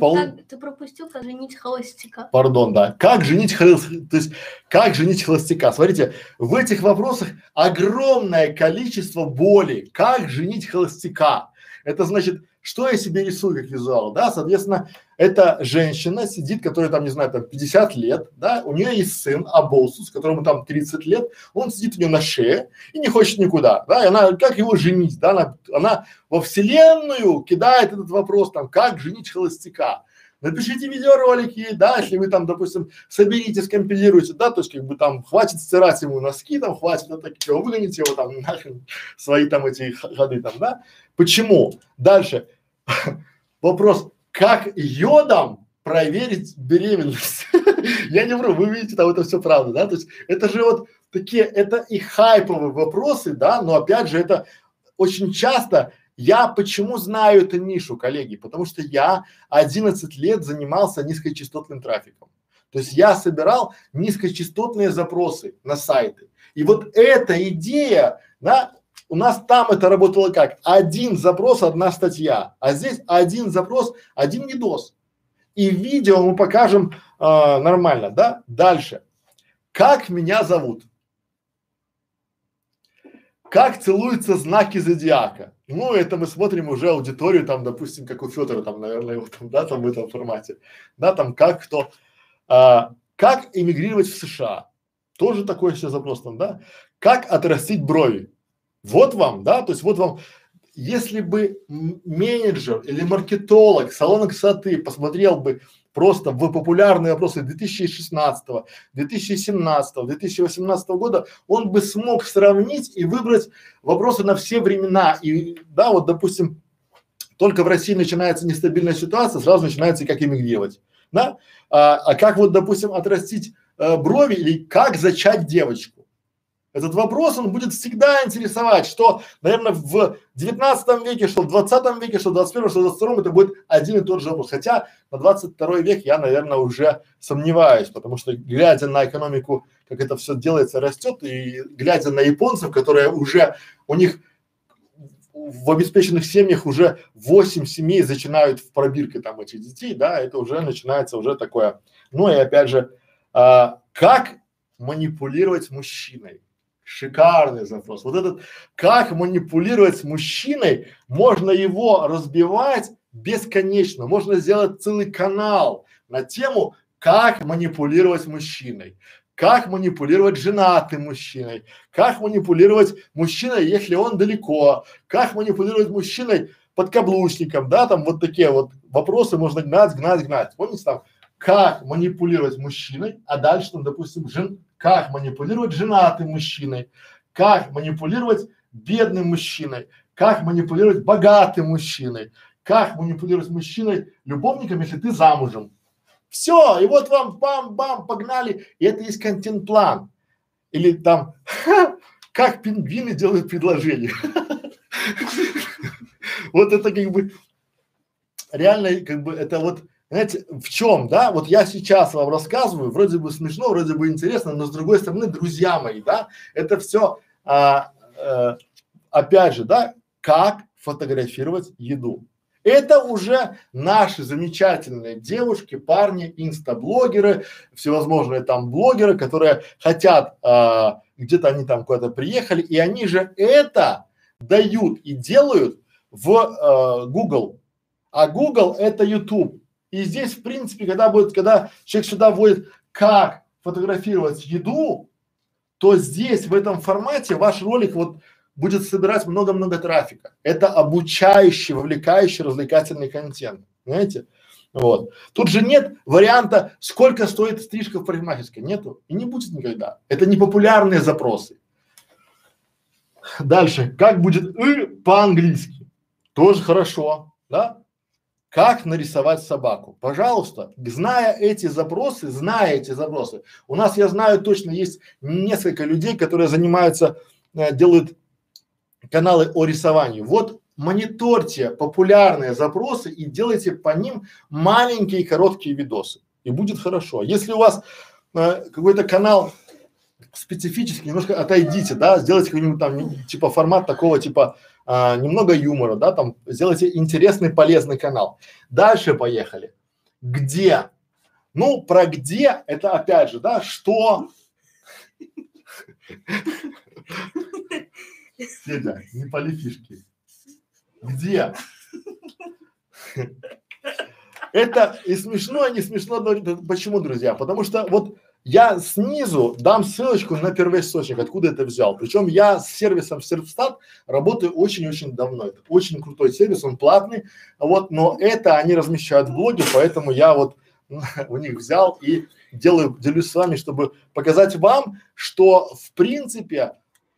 Пол... Как, ты пропустил, как женить холостяка. Пардон, да. Как женить холостяка? То есть, как женить холостяка? Смотрите, в этих вопросах огромное количество боли. Как женить холостяка? Это значит, что я себе рисую как визуал, да, соответственно, эта женщина сидит, которая там, не знаю, там 50 лет, да, у нее есть сын Аболсус, которому там 30 лет, он сидит у нее на шее и не хочет никуда, да, и она, как его женить, да, она, она во вселенную кидает этот вопрос, там, как женить холостяка, напишите видеоролики, да, если вы там, допустим, соберите, скомпилируете, да, то есть как бы там хватит стирать ему носки, там хватит это так его выгоните его там нахрен свои там эти ходы там, да. Почему? Дальше. Вопрос, как йодом проверить беременность? Я не вру, вы видите, там это все правда, да, то есть это же вот такие, это и хайповые вопросы, да, но опять же это очень часто я почему знаю эту нишу, коллеги? Потому что я 11 лет занимался низкочастотным трафиком. То есть я собирал низкочастотные запросы на сайты. И вот эта идея, да, у нас там это работало как? Один запрос, одна статья, а здесь один запрос, один видос. И видео мы покажем э, нормально, да? Дальше. Как меня зовут? Как целуются знаки зодиака? Ну, это мы смотрим уже аудиторию, там, допустим, как у Федора, там, наверное, его там, да, там в этом формате. Да, там, как кто. А, как эмигрировать в США? Тоже такой сейчас запрос там, да? Как отрастить брови? Вот вам, да, то есть вот вам, если бы менеджер или маркетолог салона красоты посмотрел бы просто в популярные вопросы 2016, 2017, 2018 года, он бы смог сравнить и выбрать вопросы на все времена. И да, вот допустим, только в России начинается нестабильная ситуация, сразу начинается как эмигрировать. Да? А, а как вот, допустим, отрастить э, брови или как зачать девочку? Этот вопрос, он будет всегда интересовать, что, наверное, в 19 веке, что в 20 веке, что в 21, что в 22 это будет один и тот же вопрос. Хотя на 22 век я, наверное, уже сомневаюсь, потому что глядя на экономику, как это все делается, растет, и глядя на японцев, которые уже, у них в обеспеченных семьях уже 8 семей начинают в пробирке там этих детей, да, это уже начинается уже такое. Ну и опять же, а, как манипулировать мужчиной? Шикарный запрос. Вот этот, как манипулировать с мужчиной, можно его разбивать бесконечно. Можно сделать целый канал на тему, как манипулировать мужчиной, как манипулировать женатым мужчиной, как манипулировать мужчиной, если он далеко, как манипулировать мужчиной подкаблучником, да, там вот такие вот вопросы можно гнать, гнать, гнать. Помните там, как манипулировать мужчиной, а дальше там, допустим, жен, как манипулировать женатым мужчиной, как манипулировать бедным мужчиной, как манипулировать богатым мужчиной, как манипулировать мужчиной любовником, если ты замужем. Все, и вот вам бам-бам, погнали, и это есть контент-план. Или там, ха, как пингвины делают предложение. Вот это как бы реально, как бы это вот знаете, в чем, да, вот я сейчас вам рассказываю, вроде бы смешно, вроде бы интересно, но с другой стороны, друзья мои, да, это все, а, а, опять же, да, как фотографировать еду. Это уже наши замечательные девушки, парни, инстаблогеры, всевозможные там блогеры, которые хотят, а, где-то они там куда-то приехали, и они же это дают и делают в а, Google. А Google это YouTube. И здесь, в принципе, когда будет, когда человек сюда вводит, как фотографировать еду, то здесь, в этом формате, ваш ролик вот будет собирать много-много трафика. Это обучающий, вовлекающий, развлекательный контент. Понимаете? Вот. Тут же нет варианта, сколько стоит стрижка в парикмахерской. Нету. И не будет никогда. Это не популярные запросы. Дальше. Как будет «ы» по-английски? Тоже хорошо. Да? Как нарисовать собаку? Пожалуйста, зная эти запросы, зная эти запросы, у нас, я знаю, точно есть несколько людей, которые занимаются, э, делают каналы о рисовании. Вот мониторьте популярные запросы и делайте по ним маленькие короткие видосы, и будет хорошо. Если у вас э, какой-то канал специфический, немножко отойдите, да, сделайте какой-нибудь там типа формат такого типа а, немного юмора, да, там сделайте интересный, полезный канал. Дальше поехали. Где? Ну, про где, это опять же, да, что? Федя, не поли фишки. Где? Это и смешно, и не смешно, но почему, друзья? Потому что вот я снизу дам ссылочку на первоисточник, откуда это взял. Причем я с сервисом Сервстат работаю очень-очень давно. Это очень крутой сервис, он платный, вот, но это они размещают в блоге, поэтому я вот у них взял и делаю, делюсь с вами, чтобы показать вам, что в принципе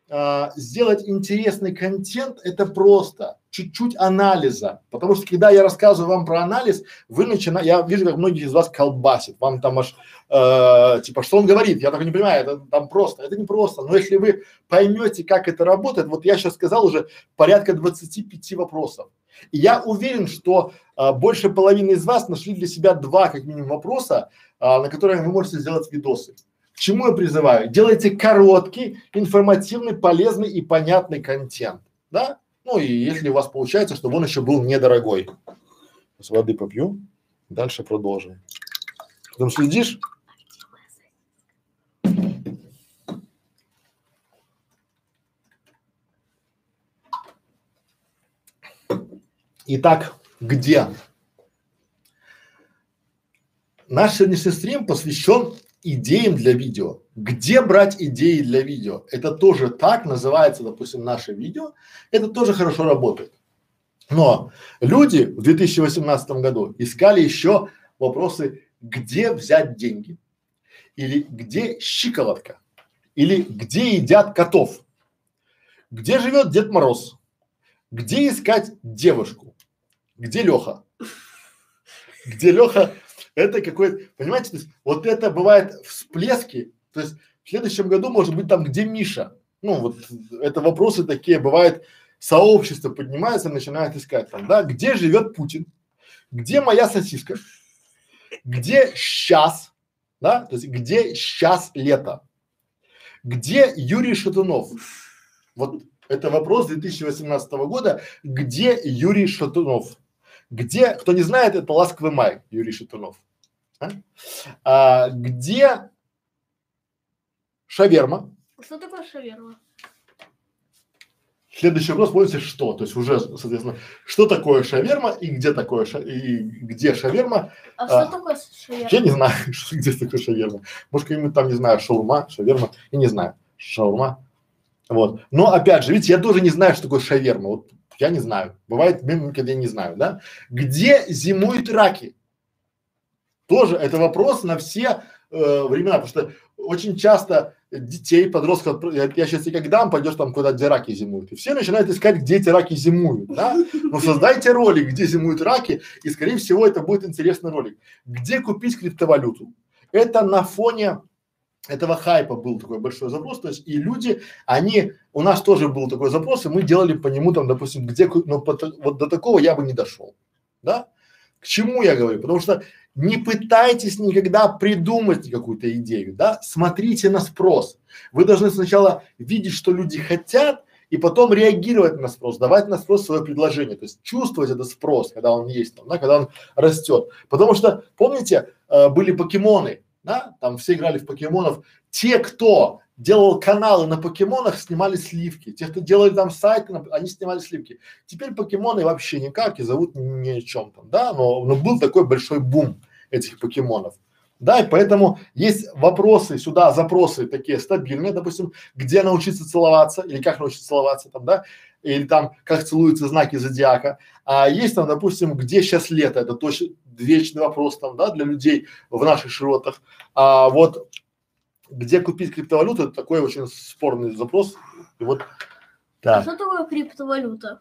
э, сделать интересный контент это просто. Чуть-чуть анализа, потому что когда я рассказываю вам про анализ, вы начинаете, я вижу, как многие из вас колбасит, вам там аж, э, типа, что он говорит, я так не понимаю, это там просто, это не просто, но если вы поймете, как это работает, вот я сейчас сказал уже порядка 25 вопросов, и я уверен, что а, больше половины из вас нашли для себя два, как минимум, вопроса, а, на которые вы можете сделать видосы. К чему я призываю? Делайте короткий, информативный, полезный и понятный контент, да? Ну и если у вас получается, чтобы он еще был недорогой. С воды попью, дальше продолжим. Потом следишь? Итак, где? Наш сегодняшний стрим посвящен идеям для видео. Где брать идеи для видео? Это тоже так называется, допустим, наше видео. Это тоже хорошо работает. Но люди в 2018 году искали еще вопросы, где взять деньги, или где щиколотка, или где едят котов, где живет Дед Мороз, где искать девушку, где Леха? Где Леха? Это какой-то, понимаете, то есть вот это бывает всплески, то есть в следующем году может быть там, где Миша? Ну вот это вопросы такие, бывает, сообщество поднимается, начинает искать там, да, где живет Путин, где моя сосиска, где сейчас, да, то есть где сейчас лето, где Юрий Шатунов, вот это вопрос 2018 года, где Юрий Шатунов, где, кто не знает, это «Ласковый май» Юрий Шатунов. А? А, где шаверма? Что такое шаверма? Следующий вопрос, помните, что? То есть уже, соответственно, что такое шаверма и где такое ша и где шаверма? А, а что такое шаверма? Я не знаю, что, где такое шаверма. Может, какие-нибудь там, не знаю, шаурма, шаверма, я не знаю, шаурма. Вот. Но опять же, видите, я тоже не знаю, что такое шаверма. Вот я не знаю. Бывает момент, когда я не знаю, да? Где зимуют раки? Тоже это вопрос на все э, времена, потому что очень часто детей, подростков, я, я сейчас тебе как дам, пойдешь там куда где раки зимуют. И все начинают искать, где эти раки зимуют, да? Ну создайте ролик, где зимуют раки, и скорее всего это будет интересный ролик. Где купить криптовалюту? Это на фоне этого хайпа был такой большой запрос, то есть и люди, они, у нас тоже был такой запрос, и мы делали по нему там, допустим, где, ну, по, вот до такого я бы не дошел, да? К чему я говорю? Потому что не пытайтесь никогда придумать какую-то идею, да? Смотрите на спрос. Вы должны сначала видеть, что люди хотят, и потом реагировать на спрос, давать на спрос свое предложение, то есть чувствовать этот спрос, когда он есть там, да, когда он растет. Потому что, помните, э, были покемоны, да, там все играли в покемонов. Те, кто делал каналы на покемонах, снимали сливки. Те, кто делали там сайты, они снимали сливки. Теперь покемоны вообще никак и зовут ни о чем там, да, но, но был такой большой бум этих покемонов. Да, и поэтому есть вопросы сюда, запросы такие стабильные, допустим, где научиться целоваться или как научиться целоваться там, да, или там как целуются знаки зодиака. А есть там, допустим, где сейчас лето, это точно вечный вопрос там, да, для людей в наших широтах. А вот где купить криптовалюту, это такой очень спорный запрос. И вот, так. А что такое криптовалюта?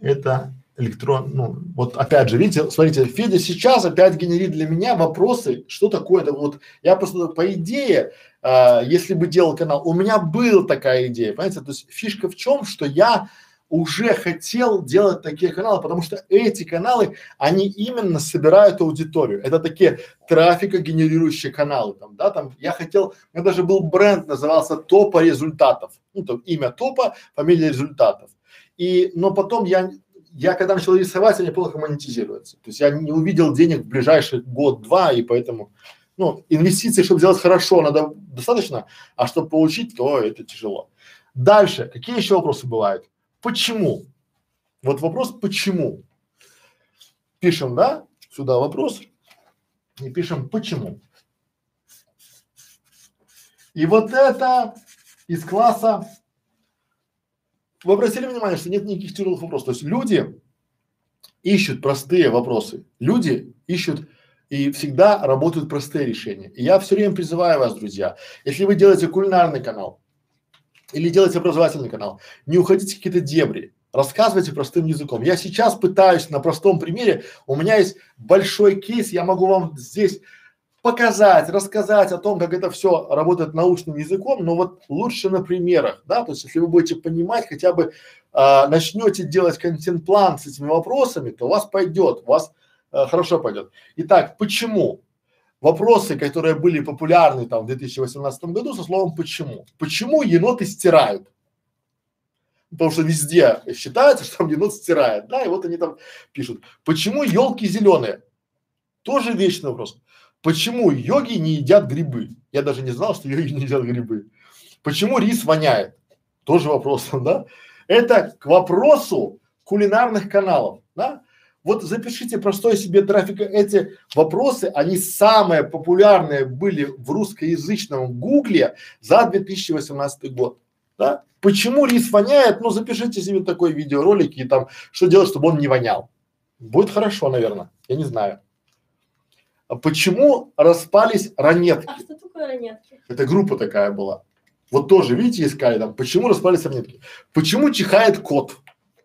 Это электрон, ну, вот опять же, видите, смотрите, Федя сейчас опять генерит для меня вопросы, что такое это вот, я просто по идее, э, если бы делал канал, у меня была такая идея, понимаете, то есть фишка в чем, что я уже хотел делать такие каналы, потому что эти каналы, они именно собирают аудиторию. Это такие трафикогенерирующие каналы, там, да, там я хотел, у меня даже был бренд, назывался топа результатов, ну, там имя топа, фамилия результатов. И, но потом я, я когда начал рисовать, они плохо монетизируются. То есть я не увидел денег в ближайший год-два, и поэтому, ну, инвестиции, чтобы сделать хорошо, надо достаточно, а чтобы получить, то это тяжело. Дальше, какие еще вопросы бывают? Почему? Вот вопрос почему. Пишем, да, сюда вопрос и пишем почему. И вот это из класса. Вы обратили внимание, что нет никаких тяжелых вопросов. То есть люди ищут простые вопросы. Люди ищут и всегда работают простые решения. И я все время призываю вас, друзья, если вы делаете кулинарный канал, или делать образовательный канал. Не уходите в какие-то дебри. Рассказывайте простым языком. Я сейчас пытаюсь на простом примере, у меня есть большой кейс, я могу вам здесь показать, рассказать о том, как это все работает научным языком, но вот лучше на примерах, да, то есть если вы будете понимать, хотя бы а, начнете делать контент-план с этими вопросами, то у вас пойдет, у вас а, хорошо пойдет. Итак, почему? Вопросы, которые были популярны там в 2018 году со словом почему. Почему еноты стирают? Потому что везде считается, что там енот стирает, да, и вот они там пишут. Почему елки зеленые? Тоже вечный вопрос. Почему йоги не едят грибы? Я даже не знал, что йоги не едят грибы. Почему рис воняет? Тоже вопрос, да? Это к вопросу кулинарных каналов, да? Вот запишите простой себе трафик. Эти вопросы, они самые популярные были в русскоязычном гугле за 2018 год. Да? Почему рис воняет? Ну, запишите себе такой видеоролик и там, что делать, чтобы он не вонял. Будет хорошо, наверное. Я не знаю. А почему распались ранетки? А что такое ранетки? Это группа такая была. Вот тоже, видите, искали там, почему распались ранетки? Почему чихает кот?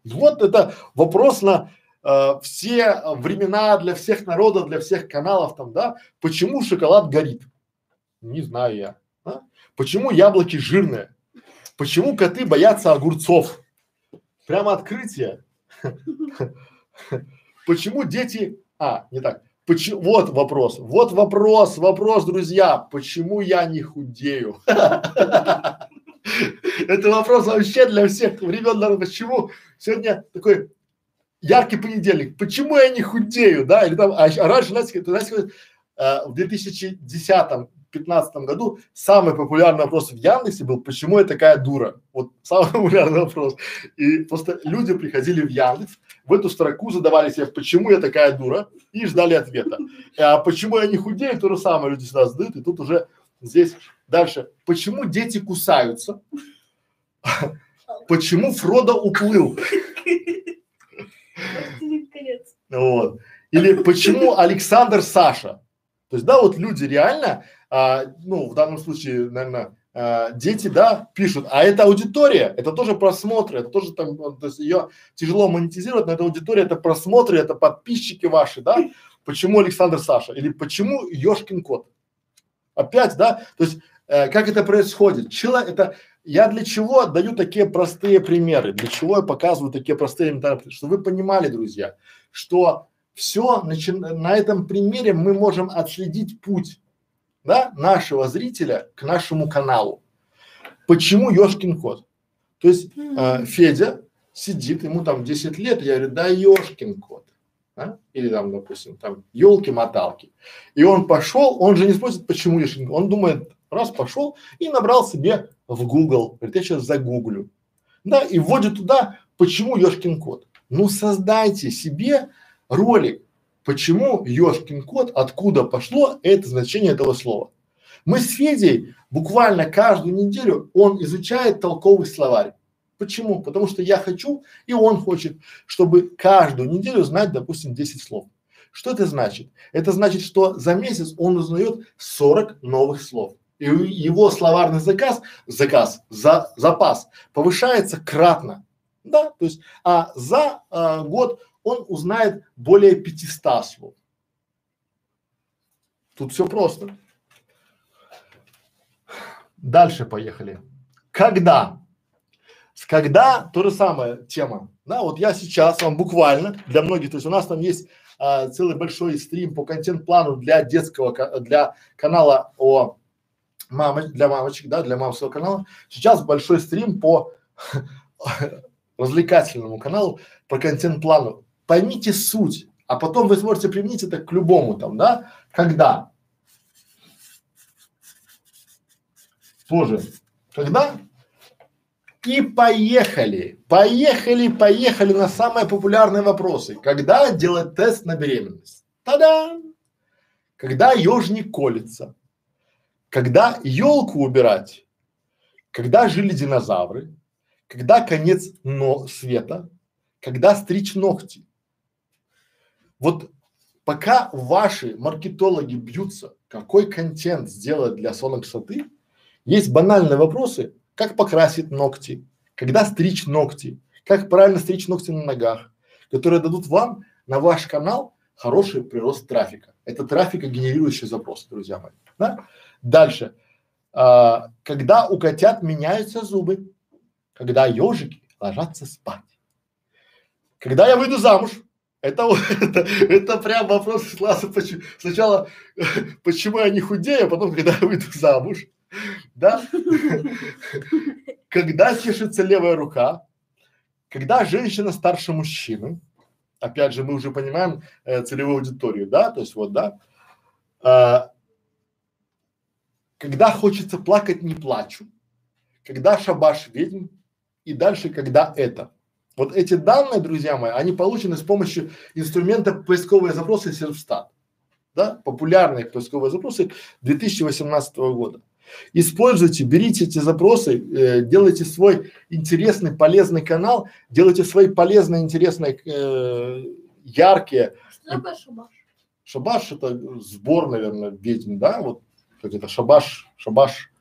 Вот это вопрос на э, все времена, для всех народов, для всех каналов там, да? Почему шоколад горит? Не знаю я. А? Почему яблоки жирные? Почему коты боятся огурцов? Прямо открытие. Почему дети… А, не так. Почему, вот вопрос, вот вопрос, вопрос, друзья, почему я не худею? Это вопрос вообще для всех времен народа. Почему сегодня такой яркий понедельник? Почему я не худею, да? Или там, а, а раньше, знаете, знаете, э, в 2010 2015 году самый популярный вопрос в Яндексе был, почему я такая дура? Вот самый популярный вопрос. И просто люди приходили в Яндекс, в эту строку задавали себе, почему я такая дура, и ждали ответа. А почему я не худею, то же самое люди всегда задают, и тут уже здесь дальше. Почему дети кусаются? Почему Фродо уплыл? Вот. Или почему Александр Саша? То есть, да, вот люди реально а, ну, в данном случае, наверное, а, дети, да, пишут, а это аудитория, это тоже просмотры, это тоже там, то есть ее тяжело монетизировать, но это аудитория, это просмотры, это подписчики ваши, да, почему Александр Саша или почему Ёшкин кот? Опять, да, то есть э, как это происходит? Чело, это я для чего даю такие простые примеры, для чего я показываю такие простые элементарные, чтобы вы понимали, друзья, что все на этом примере мы можем отследить путь да, нашего зрителя к нашему каналу. Почему Ёшкин кот? То есть э, Федя сидит, ему там 10 лет, я говорю, да Ёшкин кот. А? Или там, допустим, там елки-моталки. И он пошел, он же не спросит, почему Ёшкин кот. Он думает, раз пошел и набрал себе в Google, говорит, я сейчас загуглю. Да, и вводит туда, почему Ёшкин кот. Ну создайте себе ролик, почему Ёшкин кот, откуда пошло это значение этого слова. Мы с Федей буквально каждую неделю он изучает толковый словарь. Почему? Потому что я хочу и он хочет, чтобы каждую неделю знать, допустим, 10 слов. Что это значит? Это значит, что за месяц он узнает 40 новых слов. И его словарный заказ, заказ, за, запас повышается кратно. Да, то есть, а за а, год он узнает более 500 слов. Тут все просто. Дальше поехали. Когда? С когда то же самое тема. Да, вот я сейчас вам буквально для многих, то есть у нас там есть а, целый большой стрим по контент-плану для детского, для канала о мамы, для мамочек, да, для мамского канала. Сейчас большой стрим по развлекательному каналу по контент-плану поймите суть, а потом вы сможете применить это к любому там, да, когда. Тоже. Когда? И поехали, поехали, поехали на самые популярные вопросы. Когда делать тест на беременность? Та-да! Когда ежник колется? Когда елку убирать? Когда жили динозавры? Когда конец но света? Когда стричь ногти? Вот пока ваши маркетологи бьются, какой контент сделать для салона красоты, есть банальные вопросы, как покрасить ногти, когда стричь ногти, как правильно стричь ногти на ногах, которые дадут вам на ваш канал хороший прирост трафика. Это трафика генерирующий запрос, друзья мои. Да? Дальше. А, когда у котят меняются зубы, когда ежики ложатся спать. Когда я выйду замуж, это, это, это прям вопрос класса, почему, сначала, почему я не худею, а потом, когда я выйду замуж, да? Когда чешется левая рука, когда женщина старше мужчины, опять же, мы уже понимаем э, целевую аудиторию, да, то есть вот, да, а, когда хочется плакать, не плачу, когда шабаш ведьм и дальше, когда это. Вот эти данные, друзья мои, они получены с помощью инструмента поисковые запросы Сервстат, да, популярные поисковые запросы 2018 года. Используйте, берите эти запросы, э, делайте свой интересный, полезный канал, делайте свои полезные, интересные, э, яркие. Что такое шабаш? Шабаш это сбор, наверное, ведьм, да, вот как это шабаш, шабаш.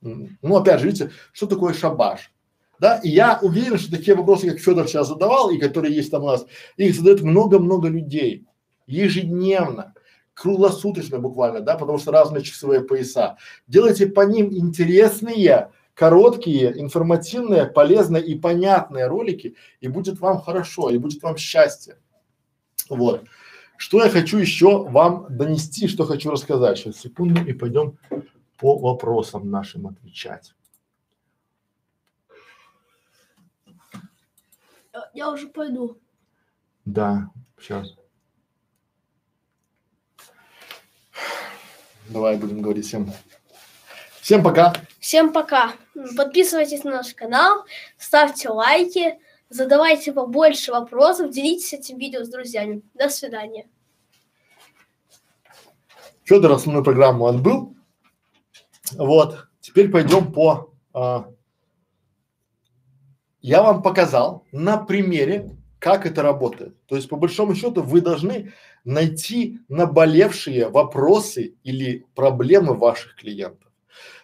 Ну, опять же, видите, что такое шабаш? Да, и я уверен, что такие вопросы, как Федор сейчас задавал, и которые есть там у нас, их задают много-много людей ежедневно круглосуточно буквально, да, потому что разные часовые пояса. Делайте по ним интересные, короткие, информативные, полезные и понятные ролики, и будет вам хорошо, и будет вам счастье. Вот. Что я хочу еще вам донести, что хочу рассказать. Сейчас секунду и пойдем по вопросам нашим отвечать. Я уже пойду. Да, сейчас. Давай будем говорить всем. Всем пока. Всем пока. Подписывайтесь на наш канал, ставьте лайки, задавайте побольше вопросов, делитесь этим видео с друзьями. До свидания. Федор основную программу отбыл. Вот. Теперь пойдем по. А, я вам показал на примере, как это работает. То есть, по большому счету, вы должны найти наболевшие вопросы или проблемы ваших клиентов.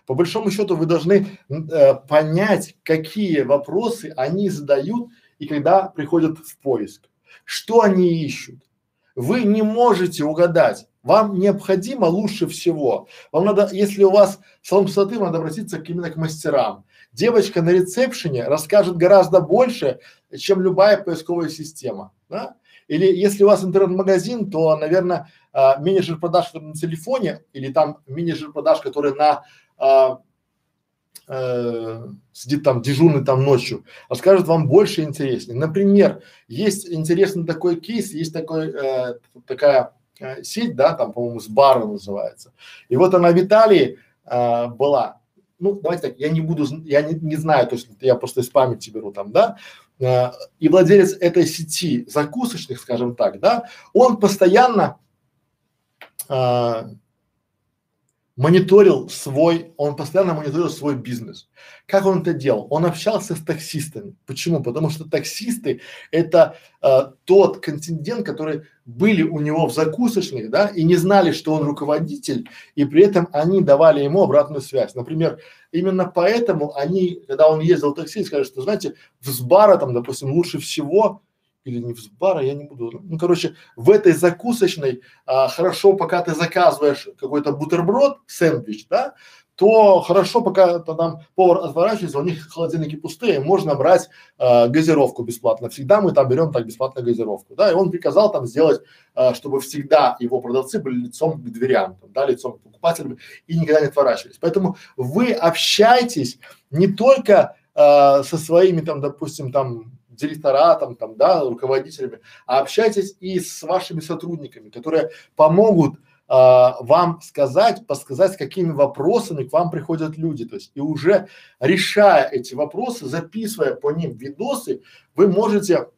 По большому счету вы должны э, понять, какие вопросы они задают и когда приходят в поиск, что они ищут. Вы не можете угадать. Вам необходимо лучше всего. Вам надо, если у вас салон красоты, надо обратиться к, именно к мастерам. Девочка на ресепшене расскажет гораздо больше, чем любая поисковая система. Да? Или если у вас интернет-магазин, то, наверное, а, менеджер продаж, на телефоне, или там менеджер продаж, который на а, э, сидит там дежурный там ночью, расскажет вам больше интереснее. Например, есть интересный такой кейс, есть такой, э, такая э, сеть, да, там, по-моему, с бара называется. И вот она в Италии э, была. Ну, давайте так, я не буду, я не, не знаю, то есть я просто из памяти беру там, да, Э, и владелец этой сети закусочных, скажем так, да, он постоянно э, мониторил свой, он постоянно мониторил свой бизнес. Как он это делал? Он общался с таксистами. Почему? Потому что таксисты это э, тот контингент, который были у него в закусочных, да, и не знали, что он руководитель, и при этом они давали ему обратную связь. Например, именно поэтому они, когда он ездил в такси, скажут, что знаете, в Сбара там, допустим, лучше всего или не в Сбара, я не буду. Ну, короче, в этой закусочной а, хорошо, пока ты заказываешь какой-то бутерброд, сэндвич, да, то хорошо, пока то там повар отворачивается, у них холодильники пустые, можно брать э, газировку бесплатно. Всегда мы там берем так бесплатно газировку, да, и он приказал там сделать, э, чтобы всегда его продавцы были лицом к дверям, там, да, лицом к покупателям и никогда не отворачивались. Поэтому вы общаетесь не только э, со своими там, допустим, там директоратом, там, да, руководителями, а общайтесь и с вашими сотрудниками, которые помогут а, вам сказать, подсказать, какими вопросами к вам приходят люди. То есть и уже решая эти вопросы, записывая по ним видосы, вы можете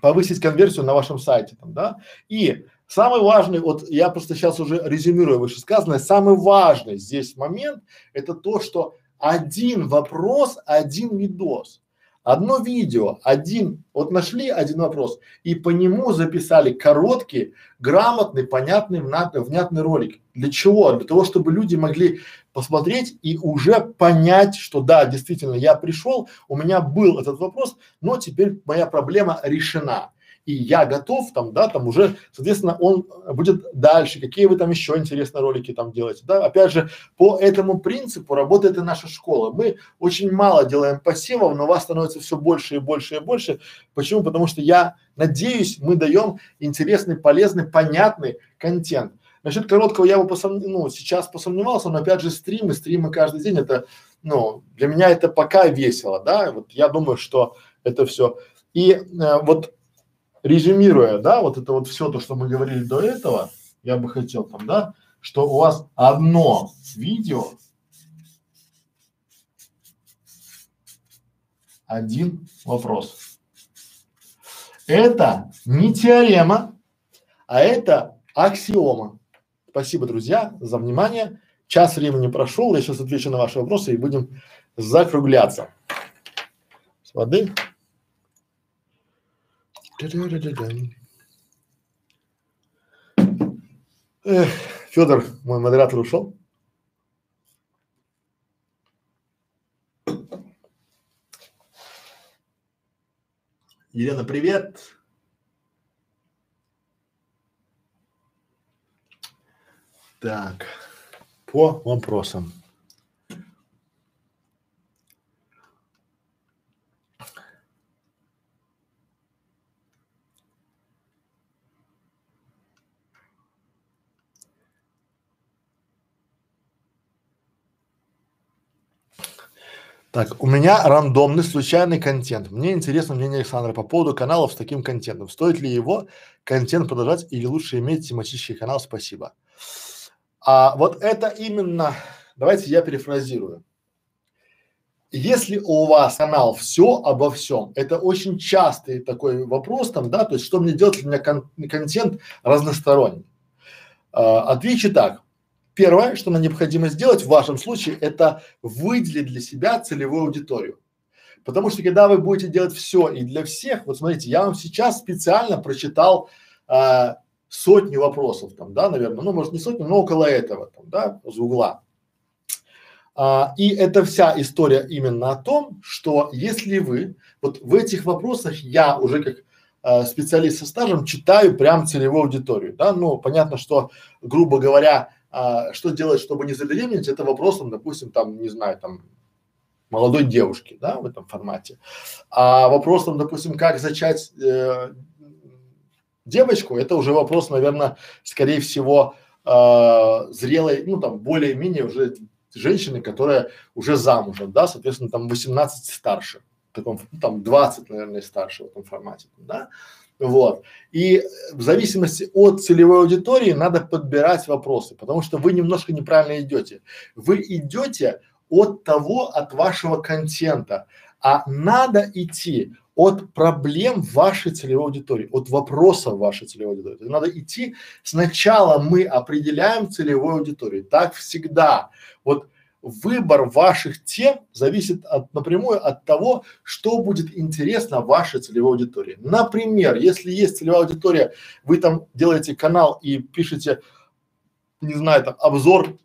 повысить конверсию на вашем сайте, там, да. И самый важный, вот я просто сейчас уже резюмирую вышесказанное, самый важный здесь момент – это то, что один вопрос, один видос. Одно видео, один, вот нашли один вопрос и по нему записали короткий, грамотный, понятный, внятный ролик. Для чего? Для того, чтобы люди могли посмотреть и уже понять, что да, действительно, я пришел, у меня был этот вопрос, но теперь моя проблема решена и я готов там, да, там уже, соответственно, он будет дальше, какие вы там еще интересные ролики там делаете, да, опять же, по этому принципу работает и наша школа. Мы очень мало делаем пассивов, но вас становится все больше и больше и больше. Почему? Потому что я надеюсь, мы даем интересный, полезный, понятный контент. Насчет короткого я бы посом... ну, сейчас посомневался, но опять же стримы, стримы каждый день это, ну, для меня это пока весело, да, вот я думаю, что это все. И э, вот резюмируя, да, вот это вот все то, что мы говорили до этого, я бы хотел там, да, что у вас одно видео, один вопрос. Это не теорема, а это аксиома. Спасибо, друзья, за внимание. Час времени прошел, я сейчас отвечу на ваши вопросы и будем закругляться. С воды. Эх, Федор, мой модератор ушел. Елена, привет. Так, по вопросам. Так, у меня рандомный, случайный контент. Мне интересно мнение Александра по поводу каналов с таким контентом. Стоит ли его контент продолжать или лучше иметь тематический канал? Спасибо. А вот это именно, давайте я перефразирую. Если у вас канал все обо всем, это очень частый такой вопрос там, да, то есть что мне делать, у меня кон контент разносторонний. А, отвечу так, Первое, что нам необходимо сделать в вашем случае, это выделить для себя целевую аудиторию. Потому что когда вы будете делать все и для всех, вот смотрите, я вам сейчас специально прочитал э, сотни вопросов там, да, наверное, ну может не сотни, но около этого там, да, с угла. А, и это вся история именно о том, что если вы, вот в этих вопросах я уже как э, специалист со стажем читаю прям целевую аудиторию, да, ну понятно, что, грубо говоря, а, что делать, чтобы не забеременеть, это вопросом, допустим, там, не знаю, там, молодой девушки, да, в этом формате. А вопросом, допустим, как зачать э, девочку, это уже вопрос, наверное, скорее всего, э, зрелой, ну, там, более-менее уже женщины, которая уже замужем, да, соответственно, там 18 старше, в таком, ну, там 20, наверное, старше в этом формате, да. Вот. И в зависимости от целевой аудитории надо подбирать вопросы, потому что вы немножко неправильно идете. Вы идете от того, от вашего контента, а надо идти от проблем вашей целевой аудитории, от вопросов вашей целевой аудитории. Надо идти сначала мы определяем целевую аудиторию. Так всегда. Вот выбор ваших тем зависит от, напрямую от того, что будет интересно вашей целевой аудитории. Например, если есть целевая аудитория, вы там делаете канал и пишете, не знаю, там обзор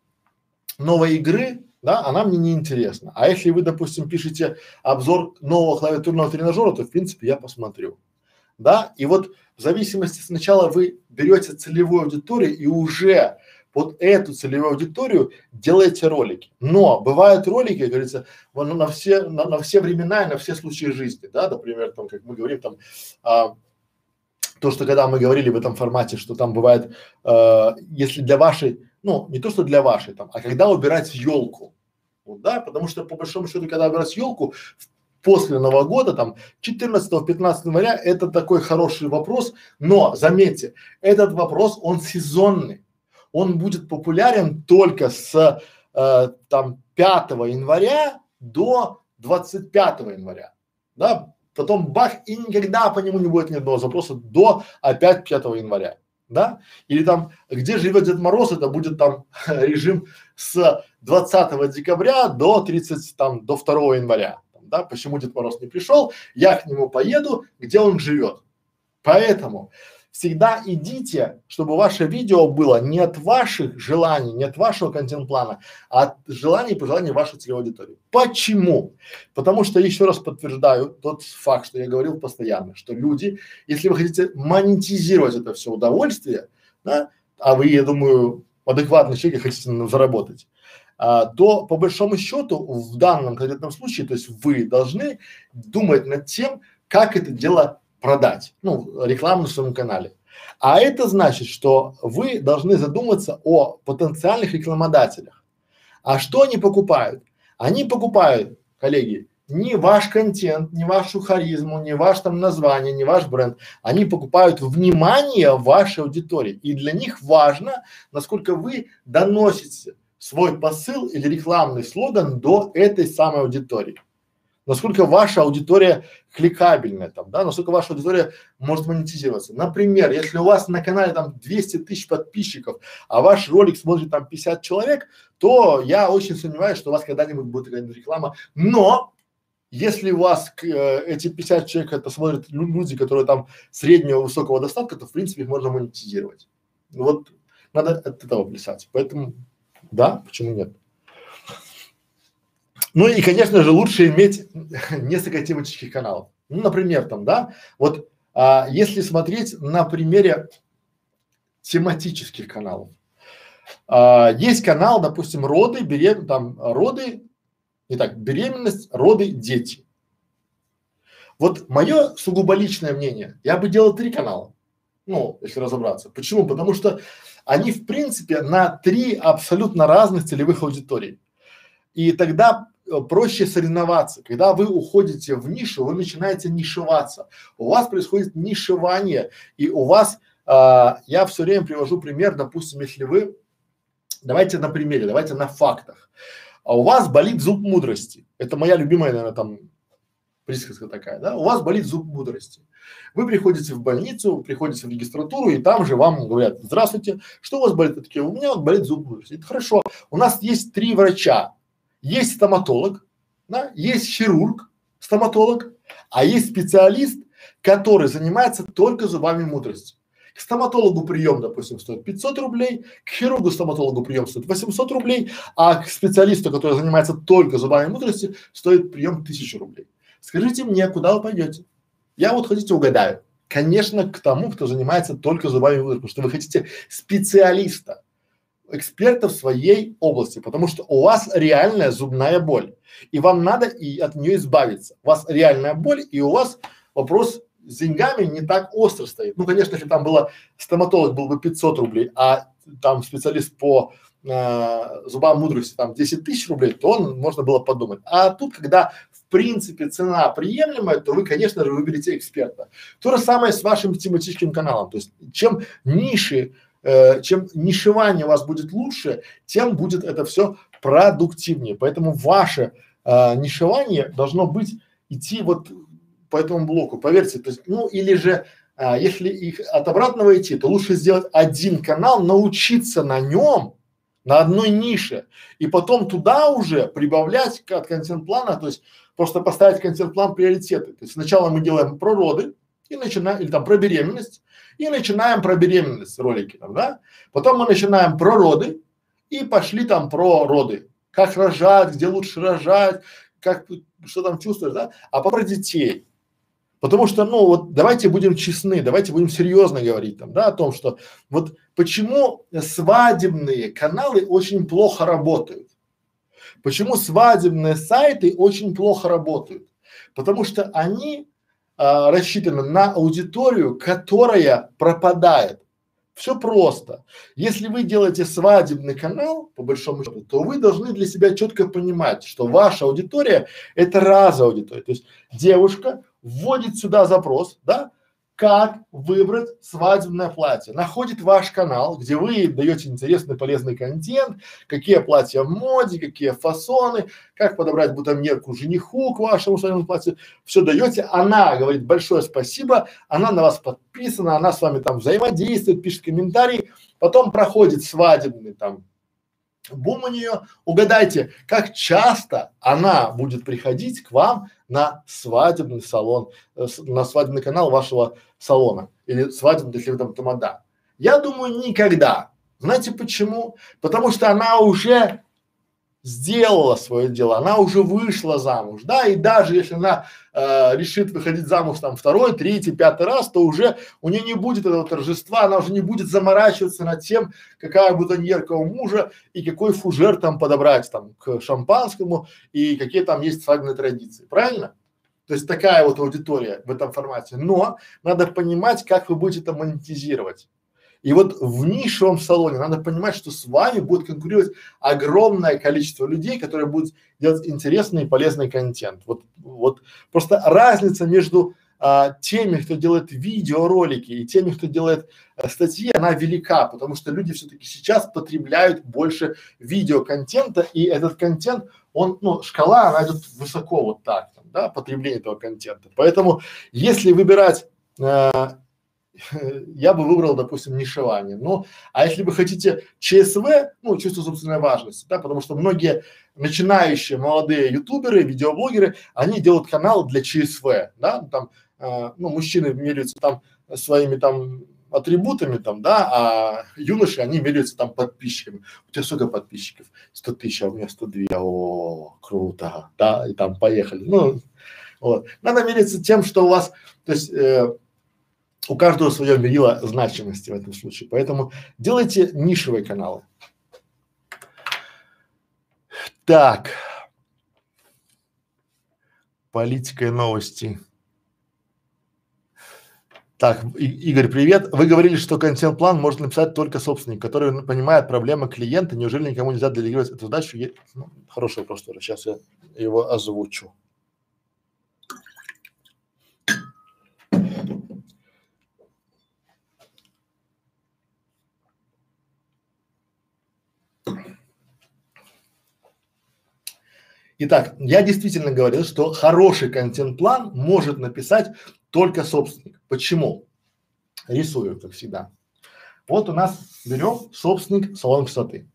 новой игры, да, она мне не интересна. А если вы, допустим, пишете обзор нового клавиатурного тренажера, то в принципе я посмотрю. Да, и вот в зависимости сначала вы берете целевую аудиторию и уже под эту целевую аудиторию делаете ролики. Но бывают ролики, как говорится, на все, на, на все времена и на все случаи жизни, да, например, там, как мы говорим, там, а, то, что когда мы говорили в этом формате, что там бывает, э, если для вашей, ну, не то, что для вашей там, а когда убирать елку, вот, да, потому что по большому счету, когда убирать елку, после Нового года, там 14-15 января, это такой хороший вопрос, но заметьте, этот вопрос, он сезонный он будет популярен только с э, там 5 января до 25 января, да, потом бах и никогда по нему не будет ни одного запроса до опять 5 января, да, или там, где живет Дед Мороз, это будет там режим с 20 декабря до 30, там, до 2 января, да, почему Дед Мороз не пришел, я к нему поеду, где он живет. Поэтому всегда идите, чтобы ваше видео было не от ваших желаний, не от вашего контент-плана, а от желаний и пожеланий вашей целевой аудитории. Почему? Потому что еще раз подтверждаю тот факт, что я говорил постоянно, что люди, если вы хотите монетизировать это все удовольствие, да, а вы, я думаю, адекватный человек хотите заработать, а, то по большому счету в данном конкретном случае, то есть вы должны думать над тем, как это дело продать, ну, рекламу на своем канале. А это значит, что вы должны задуматься о потенциальных рекламодателях. А что они покупают? Они покупают, коллеги, не ваш контент, не вашу харизму, не ваш там название, не ваш бренд. Они покупают внимание вашей аудитории. И для них важно, насколько вы доносите свой посыл или рекламный слоган до этой самой аудитории насколько ваша аудитория кликабельная там, да, насколько ваша аудитория может монетизироваться. Например, если у вас на канале там 200 тысяч подписчиков, а ваш ролик смотрит там 50 человек, то я очень сомневаюсь, что у вас когда-нибудь будет какая-нибудь реклама. Но если у вас э, эти 50 человек это смотрят люди, которые там среднего высокого достатка, то в принципе их можно монетизировать. Вот надо от этого плясать. Поэтому да, почему нет? Ну и, конечно же, лучше иметь несколько тематических каналов. Ну, например, там, да, вот а, если смотреть на примере тематических каналов. А, есть канал, допустим, роды, берем, там, роды, не так, беременность, роды, дети. Вот мое сугубо личное мнение, я бы делал три канала, ну, если разобраться. Почему? Потому что они, в принципе, на три абсолютно разных целевых аудиторий. И тогда проще соревноваться. Когда вы уходите в нишу, вы начинаете нишеваться. У вас происходит нишевание, и у вас, а, я все время привожу пример, допустим, если вы, давайте на примере, давайте на фактах. А у вас болит зуб мудрости. Это моя любимая, наверное, там присказка такая, да? У вас болит зуб мудрости. Вы приходите в больницу, приходите в регистратуру, и там же вам говорят, здравствуйте, что у вас болит? такие, у меня вот болит зуб мудрости. Это хорошо. У нас есть три врача, есть стоматолог, да, есть хирург, стоматолог, а есть специалист, который занимается только зубами мудрости. К стоматологу прием, допустим, стоит 500 рублей, к хирургу стоматологу прием стоит 800 рублей, а к специалисту, который занимается только зубами мудрости, стоит прием 1000 рублей. Скажите мне, куда вы пойдете? Я вот хотите угадаю. Конечно, к тому, кто занимается только зубами мудрости, потому что вы хотите специалиста эксперта в своей области, потому что у вас реальная зубная боль, и вам надо и от нее избавиться. У вас реальная боль, и у вас вопрос с деньгами не так остро стоит. Ну, конечно, если там было стоматолог был бы 500 рублей, а там специалист по э, зубам мудрости там 10 тысяч рублей, то он можно было подумать. А тут, когда в принципе цена приемлемая, то вы, конечно же, выберете эксперта. То же самое с вашим тематическим каналом. То есть чем ниши э, чем нишевание у вас будет лучше, тем будет это все продуктивнее. Поэтому ваше э, нишевание должно быть идти вот по этому блоку, поверьте, то есть, ну или же а, если их от обратного идти, то лучше сделать один канал, научиться на нем, на одной нише, и потом туда уже прибавлять от контент-плана, то есть просто поставить контент-план приоритеты. То есть сначала мы делаем про роды и начинаем, или там про беременность, и начинаем про беременность ролики там, да. Потом мы начинаем про роды и пошли там про роды. Как рожать, где лучше рожать, как, что там чувствуешь, да. А про детей. Потому что, ну вот давайте будем честны, давайте будем серьезно говорить там, да, о том, что вот почему свадебные каналы очень плохо работают. Почему свадебные сайты очень плохо работают? Потому что они а, рассчитано на аудиторию, которая пропадает. Все просто. Если вы делаете свадебный канал, по большому счету, то вы должны для себя четко понимать, что ваша аудитория – это разовая аудитория. То есть девушка вводит сюда запрос, да, как выбрать свадебное платье. Находит ваш канал, где вы даете интересный полезный контент, какие платья в моде, какие фасоны, как подобрать бутоньерку жениху к вашему свадебному платью. Все даете, она говорит большое спасибо, она на вас подписана, она с вами там взаимодействует, пишет комментарии, потом проходит свадебный там бум у нее, угадайте, как часто она будет приходить к вам на свадебный салон, э, на свадебный канал вашего салона или свадебный, если вы там тамада. Я думаю, никогда. Знаете почему? Потому что она уже сделала свое дело, она уже вышла замуж, да, и даже если она э, решит выходить замуж там второй, третий, пятый раз, то уже у нее не будет этого торжества, она уже не будет заморачиваться над тем, какая бутоньерка у мужа и какой фужер там подобрать там к шампанскому и какие там есть свадебные традиции, правильно? То есть такая вот аудитория в этом формате. Но надо понимать, как вы будете это монетизировать. И вот в нишевом салоне надо понимать, что с вами будет конкурировать огромное количество людей, которые будут делать интересный и полезный контент. Вот, вот просто разница между а, теми, кто делает видеоролики и теми, кто делает а, статьи, она велика, потому что люди все-таки сейчас потребляют больше видеоконтента, и этот контент, он, ну, шкала, она идет высоко вот так, там, да, потребление этого контента. Поэтому, если выбирать а, я бы выбрал, допустим, нишевание. Ну, а если вы хотите ЧСВ, ну, чувство собственной важности, да, потому что многие начинающие молодые ютуберы, видеоблогеры, они делают канал для ЧСВ, да, там, э, ну, мужчины меряются там своими там атрибутами там, да, а юноши, они меряются там подписчиками. У тебя сколько подписчиков? 100 тысяч, а у меня 102. О, круто, да, и там поехали. Ну, вот. Надо мериться тем, что у вас, то есть, э, у каждого свое мерило значимости в этом случае. Поэтому делайте нишевые каналы. Так. Политика и новости. Так, и, Игорь, привет. Вы говорили, что контент-план может написать только собственник, который понимает проблемы клиента. Неужели никому нельзя делегировать эту задачу? Ну, хороший вопрос тоже. Сейчас я его озвучу. Итак, я действительно говорил, что хороший контент-план может написать только собственник. Почему? Рисую, как всегда. Вот у нас берем собственник салона красоты.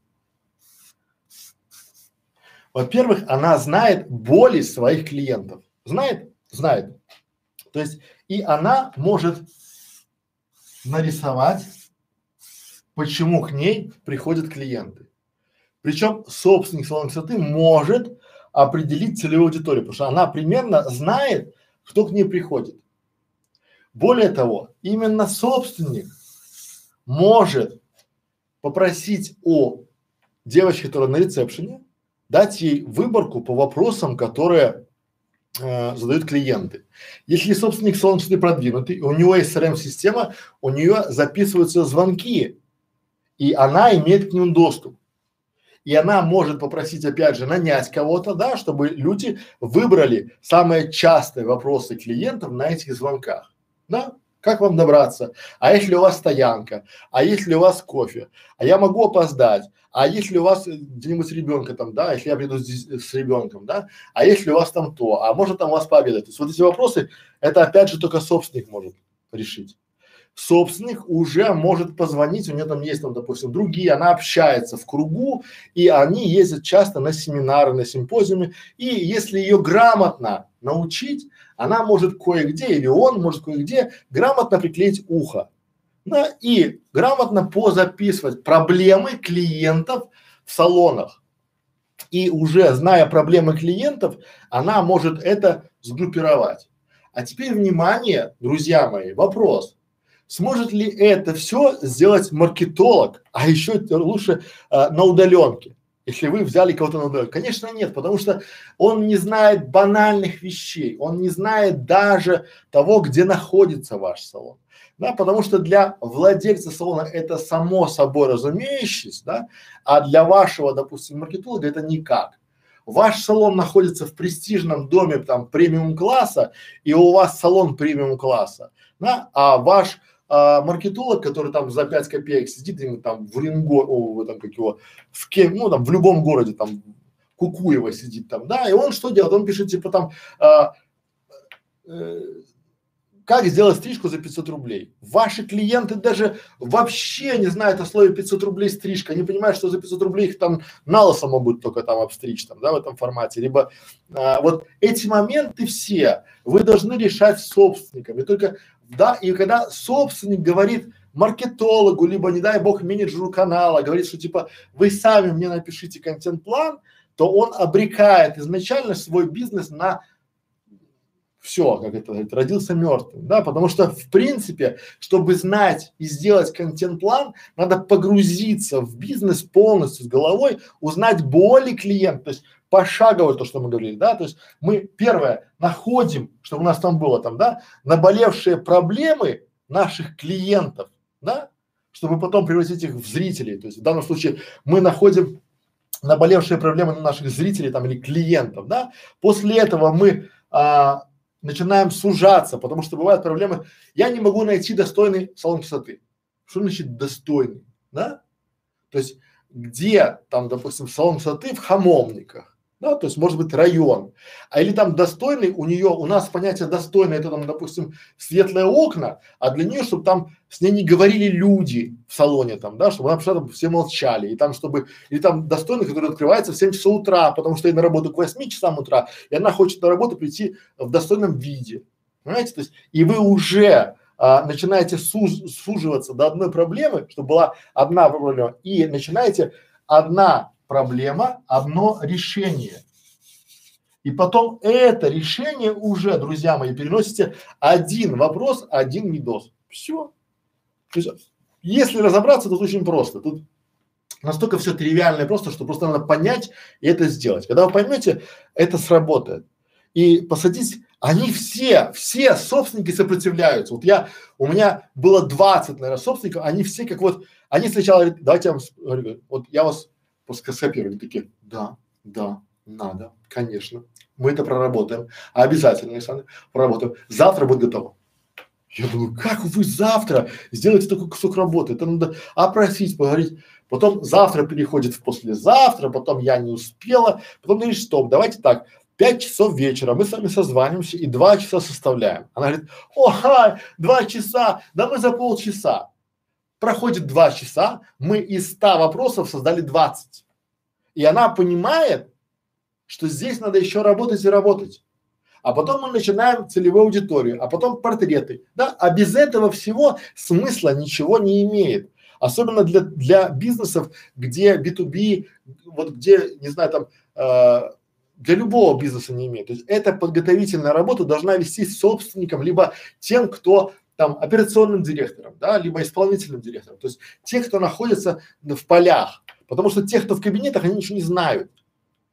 Во-первых, она знает боли своих клиентов. Знает? Знает. То есть и она может нарисовать, почему к ней приходят клиенты. Причем собственник салона красоты может определить целевую аудиторию, потому что она примерно знает, кто к ней приходит. Более того, именно собственник может попросить о девочке, которая на ресепшене, дать ей выборку по вопросам, которые э, задают клиенты. Если собственник солнечный продвинутый, у него есть CRM-система, у нее записываются звонки, и она имеет к ним доступ и она может попросить опять же нанять кого-то, да, чтобы люди выбрали самые частые вопросы клиентов на этих звонках, да, как вам добраться, а если у вас стоянка, а если у вас кофе, а я могу опоздать, а если у вас где-нибудь ребенка там, да, если я приду здесь с ребенком, да, а если у вас там то, а может там у вас пообедать, то есть вот эти вопросы, это опять же только собственник может решить собственник уже может позвонить, у нее там есть там, допустим, другие, она общается в кругу, и они ездят часто на семинары, на симпозиумы, и если ее грамотно научить, она может кое-где, или он может кое-где грамотно приклеить ухо, да, и грамотно позаписывать проблемы клиентов в салонах. И уже зная проблемы клиентов, она может это сгруппировать. А теперь внимание, друзья мои, вопрос. Сможет ли это все сделать маркетолог, а еще лучше а, на удаленке? Если вы взяли кого-то на удаленке. Конечно нет, потому что он не знает банальных вещей, он не знает даже того, где находится ваш салон. Да, потому что для владельца салона это само собой разумеющееся, да, а для вашего, допустим, маркетолога это никак. Ваш салон находится в престижном доме там премиум класса, и у вас салон премиум класса, да, а ваш а, маркетолог, который там за 5 копеек сидит ему там в Рингор, о, в этом как его, в кем, ну там в любом городе там Кукуева сидит там, да, и он что делает? Он пишет типа там а, э, как сделать стрижку за 500 рублей? Ваши клиенты даже вообще не знают о слове 500 рублей стрижка, они понимают, что за 500 рублей их там на лысо могут только там обстричь, там, да, в этом формате. Либо а, вот эти моменты все вы должны решать с собственником. И только, да, и когда собственник говорит маркетологу, либо, не дай бог, менеджеру канала, говорит, что типа вы сами мне напишите контент-план, то он обрекает изначально свой бизнес на все, как это говорит, родился мертвым, да, потому что в принципе, чтобы знать и сделать контент-план, надо погрузиться в бизнес полностью с головой, узнать боли клиента, то есть пошагово то, что мы говорили, да, то есть мы первое находим, что у нас там было там, да, наболевшие проблемы наших клиентов, да, чтобы потом превратить их в зрителей, то есть в данном случае мы находим наболевшие проблемы наших зрителей там или клиентов, да, после этого мы а, начинаем сужаться, потому что бывают проблемы. Я не могу найти достойный салон красоты. Что значит достойный, да? То есть где там, допустим, салон красоты в Хамовниках, да, то есть может быть район, а или там достойный у нее, у нас понятие достойный это там, допустим, светлые окна, а для нее, чтобы там с ней не говорили люди в салоне там, да, чтобы она там все молчали, и там чтобы, или там достойный, который открывается в 7 часов утра, потому что ей на работу к 8 часам утра, и она хочет на работу прийти в достойном виде, понимаете, то есть и вы уже а, начинаете суж, суживаться до одной проблемы, чтобы была одна проблема, и начинаете одна проблема, одно решение. И потом это решение уже, друзья мои, переносите один вопрос, один видос. Все. Если разобраться, то очень просто. Тут настолько все тривиально и просто, что просто надо понять и это сделать. Когда вы поймете, это сработает. И посадить, они все, все собственники сопротивляются. Вот я, у меня было 20, наверное, собственников, они все как вот, они сначала говорят, давайте я вам, говорю, вот я вас скопировали, такие, да, да, надо, конечно, мы это проработаем, обязательно, Александр, проработаем, завтра будет готово. Я думаю, как вы завтра сделаете такой кусок работы? Это надо опросить, поговорить. Потом завтра переходит в послезавтра, потом я не успела, потом говорит, стоп, давайте так, пять часов вечера мы с вами созваниваемся и два часа составляем. Она говорит, о, два часа, да мы за полчаса. Проходит два часа, мы из ста вопросов создали двадцать. И она понимает, что здесь надо еще работать и работать. А потом мы начинаем целевую аудиторию, а потом портреты. Да, а без этого всего смысла ничего не имеет. Особенно для, для бизнесов, где B2B, вот где, не знаю, там, э, для любого бизнеса не имеет. То есть эта подготовительная работа должна вести собственником, либо тем, кто там операционным директором, да, либо исполнительным директором. То есть те, кто находится в полях, потому что те, кто в кабинетах, они ничего не знают,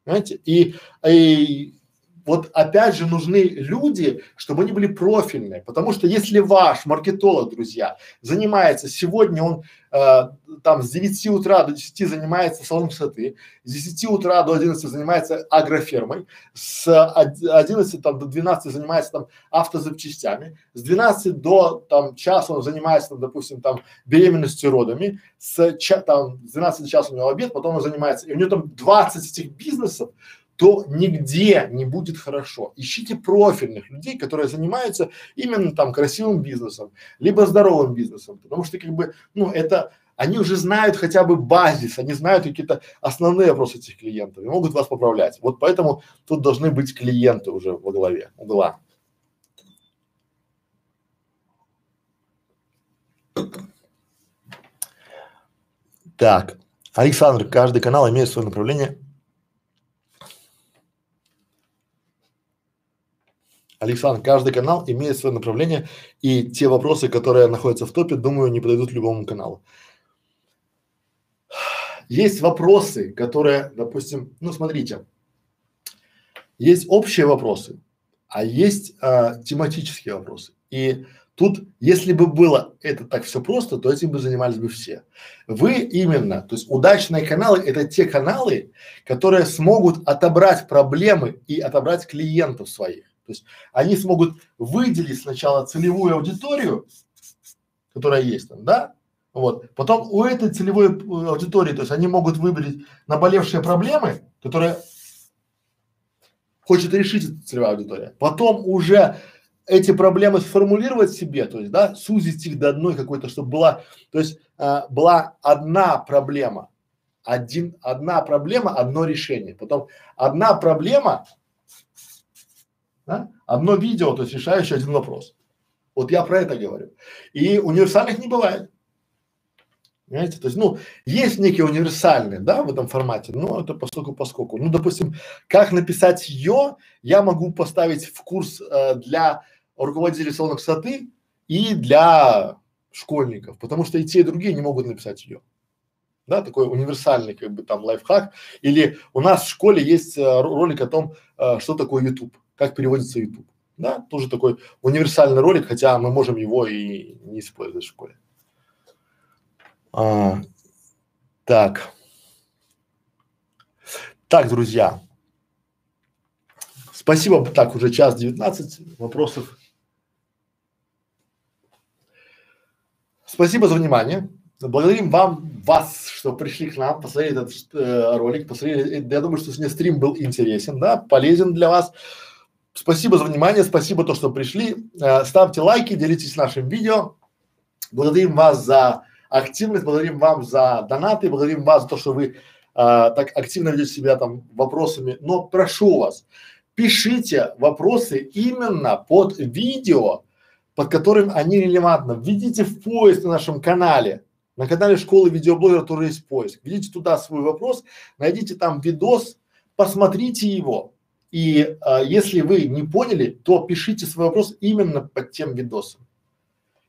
понимаете? И, и вот опять же нужны люди, чтобы они были профильные, потому что если ваш маркетолог, друзья, занимается сегодня он э, там с 9 утра до 10 занимается салоном красоты, с 10 утра до 11 занимается агрофермой, с 11 там до 12 занимается там автозапчастями, с 12 до там часа он занимается там, допустим, там беременностью родами, с ча, там с 12 до часа у него обед, потом он занимается, и у него там 20 этих бизнесов, то нигде не будет хорошо. Ищите профильных людей, которые занимаются именно там красивым бизнесом, либо здоровым бизнесом, потому что как бы, ну это, они уже знают хотя бы базис, они знают какие-то основные вопросы этих клиентов и могут вас поправлять. Вот поэтому тут должны быть клиенты уже во главе угла. Так, Александр, каждый канал имеет свое направление Александр, каждый канал имеет свое направление, и те вопросы, которые находятся в топе, думаю, не подойдут любому каналу. Есть вопросы, которые, допустим, ну смотрите, есть общие вопросы, а есть а, тематические вопросы. И тут, если бы было это так все просто, то этим бы занимались бы все. Вы именно, то есть удачные каналы – это те каналы, которые смогут отобрать проблемы и отобрать клиентов своих. То есть они смогут выделить сначала целевую аудиторию, которая есть там, да, вот. Потом у этой целевой э, аудитории, то есть они могут выбрать наболевшие проблемы, которые хочет решить эта целевая аудитория. Потом уже эти проблемы сформулировать себе, то есть, да, сузить их до одной какой-то, чтобы была, то есть, а, была одна проблема, один, одна проблема, одно решение. Потом одна проблема, да, одно видео, то есть решающий один вопрос. Вот я про это говорю. И универсальных не бывает. Понимаете? То есть, ну, есть некие универсальные, да, в этом формате, но это поскольку поскольку. Ну, допустим, как написать ее, я могу поставить в курс э, для руководителей салона красоты и для школьников, потому что и те, и другие не могут написать ее. Да, такой универсальный как бы там лайфхак. Или у нас в школе есть э, ролик о том, э, что такое YouTube, как переводится YouTube. Да, тоже такой универсальный ролик, хотя мы можем его и не использовать в школе. А, так. Так, друзья. Спасибо. Так, уже час 19 вопросов. Спасибо за внимание. Благодарим вам, вас, что пришли к нам, посмотрели этот э, ролик, посмотрели. Я думаю, что сегодня стрим был интересен, да, полезен для вас. Спасибо за внимание, спасибо то, что пришли. Э, ставьте лайки, делитесь нашим видео. Благодарим вас за активность, благодарим вам за донаты, благодарим вас за то, что вы э, так активно ведете себя там вопросами. Но прошу вас, пишите вопросы именно под видео, под которым они релевантны. Введите в поиск на нашем канале. На канале школы видеоблогера тоже есть поиск. Введите туда свой вопрос, найдите там видос, посмотрите его. И а, если вы не поняли, то пишите свой вопрос именно под тем видосом.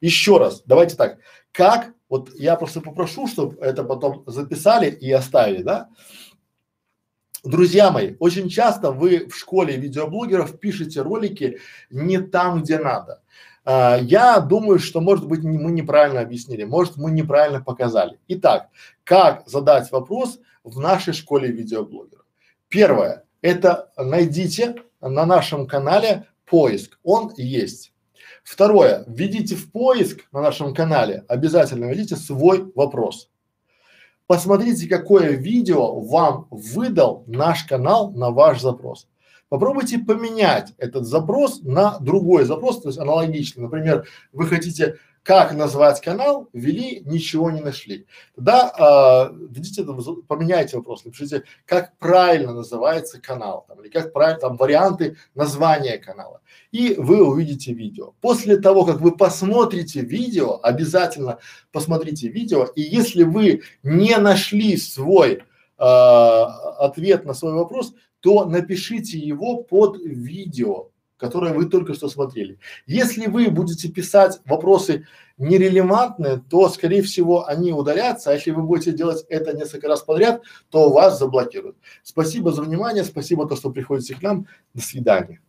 Еще раз, давайте так. Как, вот я просто попрошу, чтобы это потом записали и оставили, да? Друзья мои, очень часто вы в школе видеоблогеров пишете ролики не там, где надо. А, я думаю, что, может быть, мы неправильно объяснили, может, мы неправильно показали. Итак, как задать вопрос в нашей школе видеоблогеров? Первое, это найдите на нашем канале поиск, он есть. Второе, введите в поиск на нашем канале, обязательно введите свой вопрос. Посмотрите, какое видео вам выдал наш канал на ваш запрос. Попробуйте поменять этот запрос на другой запрос, то есть аналогичный. Например, вы хотите как назвать канал, ввели, ничего не нашли. Тогда а, поменяйте вопрос, напишите, как правильно называется канал, там, или как правильно, там, варианты названия канала. И вы увидите видео. После того, как вы посмотрите видео, обязательно посмотрите видео, и если вы не нашли свой э, ответ на свой вопрос, то напишите его под видео которое вы только что смотрели. Если вы будете писать вопросы нерелевантные, то, скорее всего, они удалятся, а если вы будете делать это несколько раз подряд, то вас заблокируют. Спасибо за внимание, спасибо, то, что приходите к нам. До свидания.